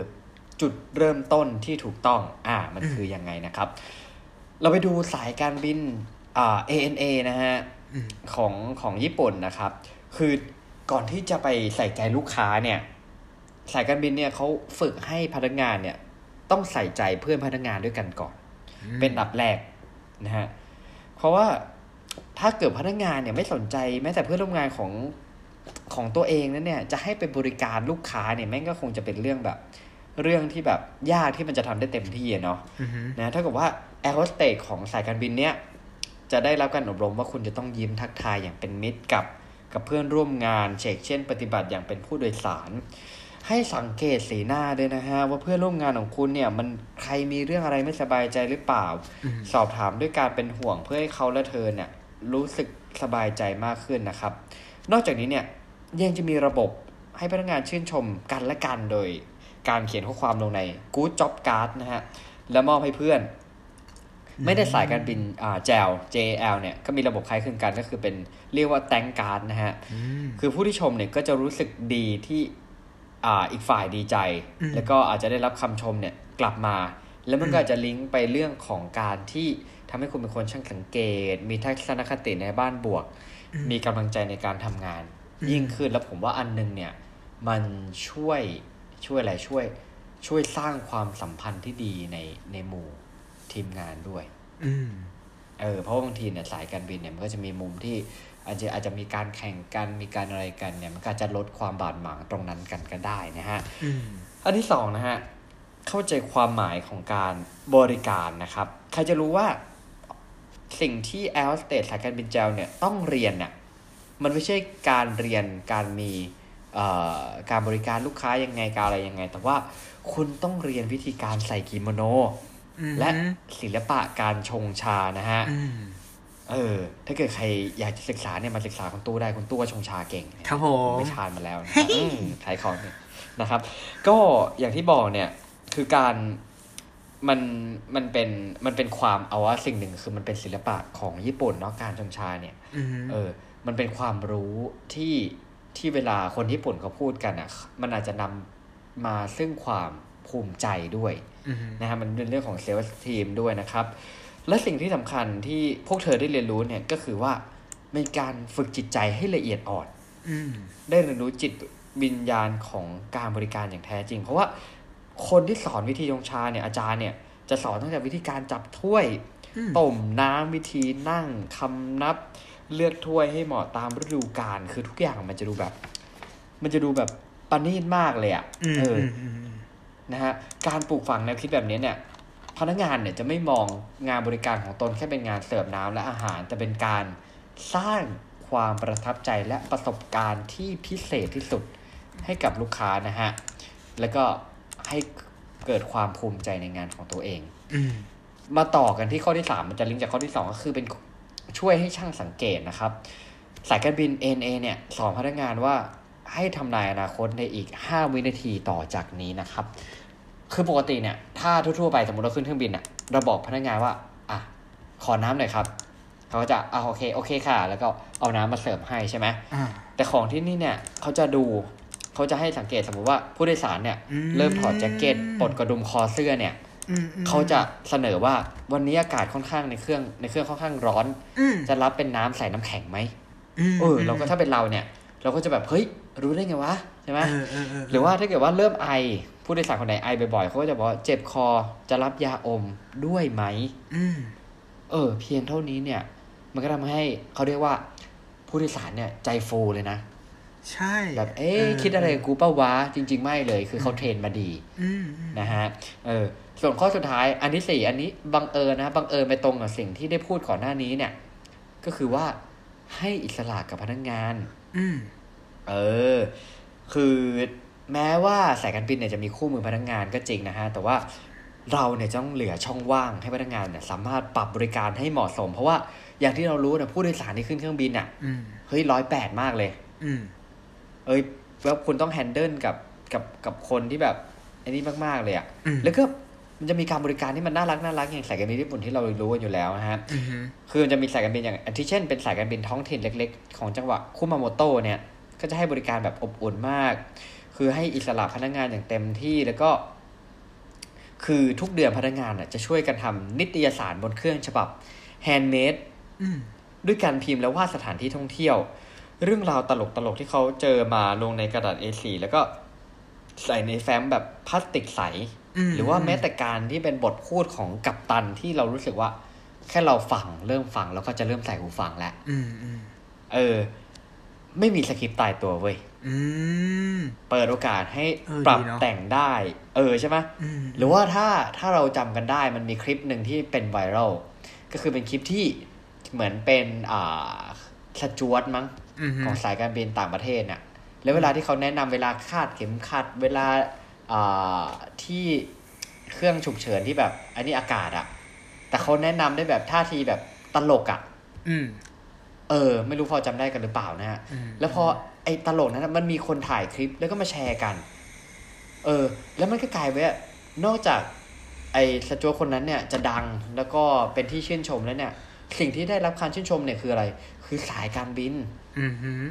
จุดเริ่มต้นที่ถูกต้องอ่ามันคือยังไงนะครับ เราไปดูสายการบินอ่า ANA นะฮะอืมของของญี่ปุ่นนะครับ คือก่อนที่จะไปใส่ใจลูกค้าเนี่ย สายการบินเนี่ยเขาฝึกให้พนักงานเนี่ย ต้องใส่ใจเพื่อนพนักงานด้วยกันก่อน เป็นอันดับแรกนะฮะเพราะว่าถ้าเกิดพนักงานเนี่ยไม่สนใจแม้แต่เพื่อนร่วมงานของของตัวเองนั้นเนี่ย จะให้ไปบริการลูกค้าเนี่ยแม่งก็คงจะเป็นเรื่องแบบ เรื่องที่แบบยากที่มันจะทำได้เต็มที่อะเนาะอืมนะถ้าเกิดว่าแอร์โฮสเตสของสายการบินเนี้ยจะได้รับการอบรมว่าคุณจะต้องยิ้มทักทายอย่างเป็นมิตรกับกับเพื่อนร่วมงานเชกเช่น ปฏิบัติอย่างเป็นผู้โดยสาร ให้สังเกตสีหน้าด้วยนะฮะ ว่าเพื่อนร่วมงานของคุณเนี่ย มันใครมีเรื่องอะไรไม่สบายใจหรือเปล่าอืมสอบถามด้วยการเป็นห่วงเพื่อให้เขาและเธอเนี่ย รู้สึกสบายใจมากขึ้นนะครับ นอกจากนี้เนี่ยยังจะมีระบบให้พนักงานชื่นชมกันและกันโดย การเขียนข้อความลงใน Good Job Card นะฮะ แล้วมอบให้เพื่อน ไม่ได้สายการบินอ่า JL JL เนี่ยก็มีระบบคล้ายคลึงกันก็คือเป็นเรียกว่า Thank Card นะฮะอืมคือผู้ที่ชมเนี่ยก็จะรู้สึกดีที่ อ่าอีกฝ่ายดีใจอืมแล้วก็อาจจะได้รับคำชมเนี่ยกลับมา แล้วมันก็อาจจะลิงก์ไปเรื่องของการที่ทำให้คุณเป็นคนช่างสังเกต มีทัศนคติในบ้านบวก มีกำลังใจในการทำงาน ยิ่งขึ้นแล้วผมว่าอันหนึงเนี่ยมันช่วยช่วยอะไรช่วย ช่วยสร้างความสัมพันธ์ที่ดีในในหมู่ทีมงานด้วย อืมเออเพราะว่าบางทีเนี่ยสายการบินเนี่ยมันก็จะมีมุมที่ อาจจะอาจจะมีการแข่งกันมีการอะไรกันเนี่ยมันก็อาจจะลดความบาดหมางตรงนั้นกันก็ได้นะฮะอืมอันที่สองนะฮะเข้าใจความหมายของการบริการนะครับ ใครจะรู้ว่าสิ่งที่แอร์สเตสสายการบินเจลเนี่ยต้องเรียนเนี่ยมันไม่ใช่การเรียนการมีเอ่อการบริการลูกค้ายังไงการอะไรยังไง แต่ว่าคุณต้องเรียนวิธีการใส่กิโมโนอืมและศิลปะการชงชานะฮะอืม เออ ถ้าเกิดใครอยากจะศึกษาเนี่ยมาศึกษาคุณตู้ได้คุณตู้ก็ชงชาเก่งครับผมไม่ชานมาแล้วนะครับอืมขายของเนี่ยนะครับ ก็อย่างที่บอกเนี่ยคือการมันมันเป็นมันเป็นความเอาว่าสิ่งหนึ่งคือมันเป็นศิลปะของญี่ปุ่นเนาะการชงชาเนี่ยอืมเออ มันเป็นความรู้ที่ที่เวลาคนญี่ปุ่นเขาพูดกันอะ มันอาจจะนำมาซึ่งความภูมิใจด้วยอืมนะฮะมันเป็นเรื่องของเซลล์ทีมด้วยนะครับ และสิ่งที่สำคัญที่พวกเธอได้เรียนรู้เนี่ยก็คือว่าเป็นการฝึกจิตใจให้ละเอียดอ่อนอืมได้เรียนรู้จิตวิญญาณของการบริการอย่างแท้จริง เพราะว่าคนที่สอนวิธีชงชาเนี่ยอาจารย์เนี่ย จะสอนตั้งแต่วิธีการจับถ้วยอืมต้มน้ำวิธีนั่งคำนับ เลือกถ้วยให้เหมาะตามฤดูกาลคือทุกอย่างมันจะดูแบบ มันจะดูแบบปณีตมากเลยอะ่ะอืมเอออืมอืมนะฮะการปลูกฝังแนวคิดแบบนี้เนี่ย พนักงานเนี่ยจะไม่มองงานบริการของตนแค่เป็นงานเสิร์ฟน้ำและอาหาร แต่เป็นการสร้างความประทับใจและประสบการณ์ที่พิเศษที่สุดให้กับลูกค้านะฮะ แล้วก็ให้เกิดความภูมิใจในงานของตัวเองอมมาต่อกันที่ข้อที่3มันจะลิงก์จากข้อที่2ก็คือเป็นช่วยให้ช่างสังเกตนะครับ สายการบิน NA เนี่ยสอนพนักงานว่าให้ทำนายอนาคตในอีก 5 วินาทีต่อจากนี้นะครับ คือปกติเนี่ย ถ้าทั่วๆไปสมมติเราขึ้นเครื่องบินอะเราบอกพนักงานว่า อะ ขอน้ำหน่อยครับ เขาก็จะอ่าโอเค โอเคค่ะ แล้วก็เอาน้ำมาเสิร์ฟให้ใช่ไหมอ่าแต่ของที่นี่เนี่ยเขาจะดูเขาจะให้สังเกตสมมติว่าผู้โดยสารเนี่ยอืมเริ่มถอดแจ็คเก็ตปลดกระดุมคอเสื้อเนี่ยอืมอืมเขาจะเสนอว่าวันนี้อากาศค่อนข้างในเครื่องในเครื่องค่อนข้างร้อนอืมจะรับเป็นน้ำใส่น้ำแข็งไหมมเออเราก็ถ้าเป็นเราเนี่ย เราก็จะแบบเฮ้ยรู้ได้ไงวะใช่ไหมเออเออเออหรือว่าถ้าเกิดว่าเริ่มไอ ผู้โดยสารคนไหนไอบ่อยๆเขาก็จะบอกว่าเจ็บคอจะรับยาอมด้วยไหมอืมเออ เพียงเท่านี้เนี่ย มันก็ทำให้เขาเรียกว่า ผู้โดยสารเนี่ย ใจฟูเลยนะ ใช่ แบบเอ๊ะคิดอะไรกับกูเป้าวะ จริง ๆ ไม่เลย คือเขาเทรนมาดีอืมอืมนะฮะ เออ ส่วนข้อสุดท้าย อันที่สี่อันนี้บังเอิญนะบังเอิญไปตรงกับสิ่งที่ได้พูดก่อนหน้านี้เนี่ย ก็คือว่าให้อิสระกับพนักงาน อืมเออ คือ แม้ว่าสายการบินเนี่ยจะมีคู่มือพนักงานก็จริงนะฮะ แต่ว่าเราเนี่ยจะต้องเหลือช่องว่างให้พนักงานเนี่ยสามารถปรับบริการให้เหมาะสม เพราะว่าอย่างที่เรารู้นะผู้โดยสารที่ขึ้นเครื่องบินอะอืมเฮ้ยร้อยแปดมากเลย อืมเอ้ยแล้วคุณต้องแฮนเดิลกับกับกับคนที่แบบอันนี้มากๆเลยอะอืมแล้วก็มันจะมีการบริการที่มันน่ารักน่ารักอย่างสายการบินญี่ปุ่นที่เรารู้กันอยู่แล้วนะฮะอืมคือมันจะมีสายการบินอย่างอาทิเช่นเป็นสายการบินท้องถิ่นเล็ก ๆ ของจังหวัดคุมาโมโตะเนี่ย ก็จะให้บริการแบบอบอุ่นมาก คือให้อิสระพนักงานอย่างเต็มที่แล้วก็ คือทุกเดือนพนักงานน่ะจะช่วยกันทำนิตยสารบนเครื่องฉบับ handmade อืมด้วยการพิมพ์และวาดสถานที่ท่องเที่ยว เรื่องราวตลกๆที่เขาเจอมาลงในกระดาษ A4 แล้วก็ใส่ในแฟ้มแบบพลาสติกใสหรือว่าแม้แต่การที่เป็นบทพูดของกัปตันที่เรารู้สึกว่า แค่เราฟังเริ่มฟังแล้วก็จะเริ่มใส่หูฟังแล้วอืมอืมเออ ไม่มีสคริปต์ตายตัวเว้ยอืมเปิดโอกาสให้เออปรับดีเนอะแต่งได้ เออใช่ไหมอืมหรือว่าถ้าถ้าเราจำกันได้มันมีคลิปหนึ่งที่เป็นไวรัลก็คือเป็นคลิปที่เหมือนเป็นอ่าสจวตมั้งอืมของสายการบินต่างประเทศเนี่ยแล้วเวลาที่เขาแนะนำเวลาคาดเข็มขัด เวลาอ่าที่เครื่องฉุกเฉินที่แบบ อันนี้อากาศอะแต่เขาแนะนำได้แบบท่าทีแบบตลกอะอืม เออ ไม่รู้พอจำได้กันหรือเปล่านะฮะอืมแล้วพอไอ้ตลกนั้นนะมันมีคนถ่ายคลิปแล้วก็มาแชร์กัน เออ แล้วมันก็กลายไปว่านอกจาก ไอ้สจวตคนนั้นเนี่ยจะดังแล้วก็เป็นที่ชื่นชมแล้วเนี่ย สิ่งที่ได้รับการชื่นชมเนี่ยคืออะไร คือสายการบิน อืมอืม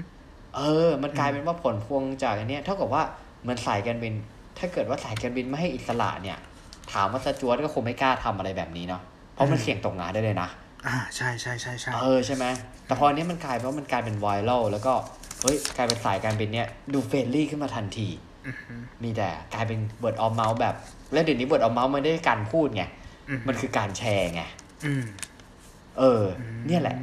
เออ มันกลายเป็นว่าผลพวงจากอันเนี้ยเท่ากับว่าเหมือนสายการบิน ถ้าเกิดว่าสายการบินไม่ให้อิสระเนี่ย ถามว่าสจ๊วตก็คงไม่กล้าทำอะไรแบบนี้เนาะเพราะมันเสี่ยงตกงานได้เลยนะ อ่าใช่ใช่ใช่ใช่เออใช่ไหมแต่พออันนี้มันกลายเป็นว่ามันกลายเป็นไวรัลแล้วก็เฮ้ยกลายเป็นสายการบินเนี่ยดู friendly ขึ้นมาทันทีอืมอืมมีแต่กลายเป็น word of mouth แบบ แล้วเดี๋ยวนี้ word of mouth มันไม่ได้การพูดไงอืมมันคือการแชร์ไงอืมเออ เนี่ยแหละ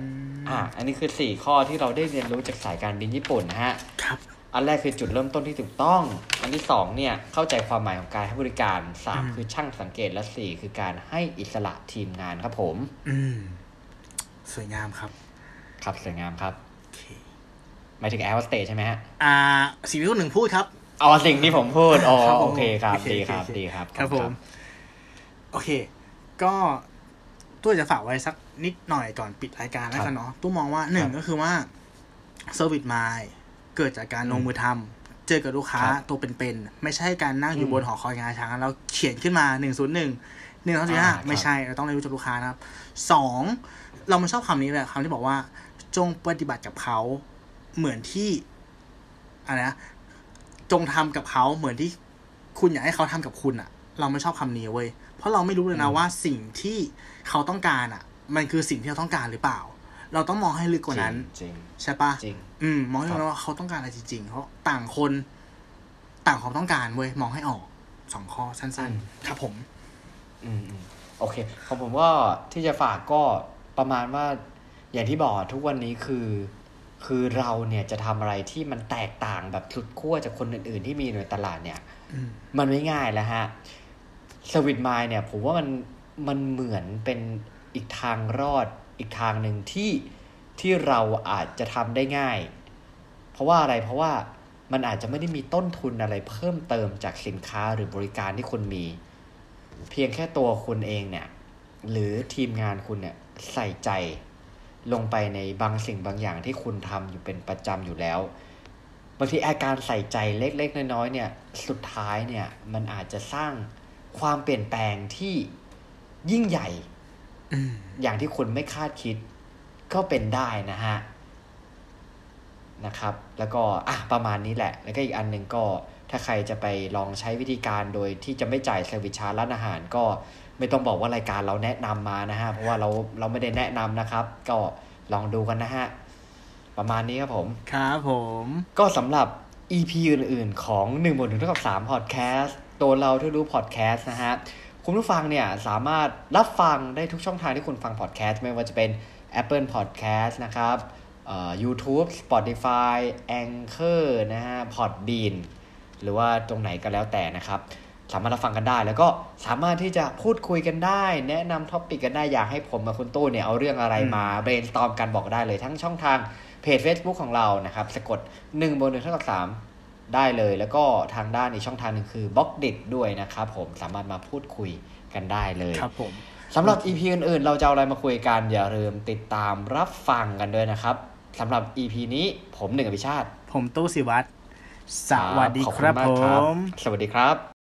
อะอันนี้คือสี่ข้อที่เราได้เรียนรู้จากสายการบินญี่ปุ่นนะฮะครับอันแรกคือจุดเริ่มต้นที่ถูกต้อง อันที่สองเนี่ยเข้าใจความหมายของการให้บริการสามอืมคือช่างสังเกตและสี่คือการให้อิสระทีมงานครับผม อืม สวยงามครับ ครับสวยงามครับโอเคหมายถึงแอร์ s สเต e ใช่ไหมฮะอ่าสิ่งที่คนหนึ่งพูดครับอ๋อสิ่งที่ผมพูดอ๋อครับผม โอเคครับโอเคดีครับโอเคดีครับครับขผอมณโอเคก็ตู้จะฝากไว้สักนิดหน่อยก่อนปิดรายการแล้วกันเนาะตู้มองว่าหนึ่งก็คือว่า service mind เกิดจากการลงมือทำเจอกับลูกค้าตัวเป็นๆไม่ใช่การนั่งอยู่บนหอคอยงาช้างแล้วเขียนขึ้นมาหนึ่งศูนย์หนึ่งหนึ่งสองสี่ห้าไม่ใช่เราต้องเรียนรู้จากลูกค้านะครับสอง เราไม่ชอบคำนี้เลยคำที่บอกว่า จงปฏิบัติกับเขาเหมือนที่อะไรนะจงทำกับเขาเหมือนที่คุณอยากให้เขาทำกับคุณอะเราไม่ชอบคำนี้เว้ยเพราะเราไม่รู้เลยนะว่าสิ่งที่เขาต้องการอะมันคือสิ่งที่เราต้องการหรือเปล่า เราต้องมองให้ลึกกว่านั้นจริงใช่ปะจริงอืม มองให้ครัรู้บว่าเขาต้องการอะไรจริงๆเพราะต่างคนต่างความต้องการเว้ยมองให้ออกสองข้อสั้น ๆ ครับผม อืมอืมโอเคของผมก็ที่จะฝากก็ ประมาณว่าอย่างที่บอกทุกวันนี้คือ คือเราเนี่ยจะทำอะไรที่มันแตกต่างแบบสุดขั้วจากคนอื่น ๆ ที่มีอยู่ในตลาดเนี่ยอืมมันไม่ง่ายแล้วฮะสวิตไมล์เนี่ย ผมว่ามันมันเหมือนเป็นอีกทางรอดอีกทางหนึ่งที่ที่เราอาจจะทำได้ง่าย เพราะว่าอะไรเพราะว่ามันอาจจะไม่ได้มีต้นทุนอะไรเพิ่มเติมจากสินค้าหรือบริการที่คุณมี เพียงแค่ตัวคุณเองเนี่ย หรือทีมงานคุณเนี่ย ใส่ใจลงไปในบางสิ่งบางอย่างที่คุณทำอยู่เป็นประจำอยู่แล้ว บางทีอะการใส่ใจเล็กๆ น้อยๆเนี่ยสุดท้ายเนี่ยมันอาจจะสร้างความเปลี่ยนแปลงที่ยิ่งใหญ่อืมอย่างที่คุณไม่คาดคิดก็เป็นได้นะฮะนะครับ แล้วก็อะประมาณนี้แหละ แล้วก็อีกอันหนึ่งก็ถ้าใครจะไปลองใช้วิธีการโดยที่จะไม่จ่าย service charge ร้านอาหารก็ ไม่ต้องบอกว่ารายการเราแนะนำมานะฮะ เพราะว่าเราเราไม่ได้แนะนำนะครับ ก็ลองดูกันนะฮะ ประมาณนี้ครับผม ครับผม ก็สำหรับ EP อื่น ๆ ของ1นึ่งบนถึงเท่ากับ3 Podcast ตัวเราที่รู้ Podcast นะฮะ คุณผู้ฟังเนี่ยสามารถรับฟังได้ทุกช่องทางที่คุณฟัง Podcast ไม่ว่าจะเป็น Apple Podcast นะครับเอ่อ YouTube Spotify Anchor นะฮะ Podbean หรือว่าตรงไหนก็แล้วแต่นะครับ สามารถรับฟังกันได้ แล้วก็สามารถที่จะพูดคุยกันได้ แนะนำท็อปิกกันได้อยากให้ผมกับคุณตู้เนี่ยเอาเรื่องอะไรมา brainstorm กันบอกได้เลยทั้งช่องทางเพจ Facebook ของเรานะครับสะกด1บน1เท่ากับ3ได้เลย แล้วก็ทางด้านอีกช่องทางหนึ่งคือบล็อกดิด้วยนะครับผมสามารถมาพูดคุยกันได้เลยครับผมสำหรับ EP อื่นๆ เราจะเอาอะไรมาคุยกัน อย่าลืมติดตามรับฟังกันด้วยนะครับสำหรับ EP นี้ผมหนึ่งอภิชาติ ผมตู้สิวัตรสวัสดีขอครับณมากผม สวัสดีครับ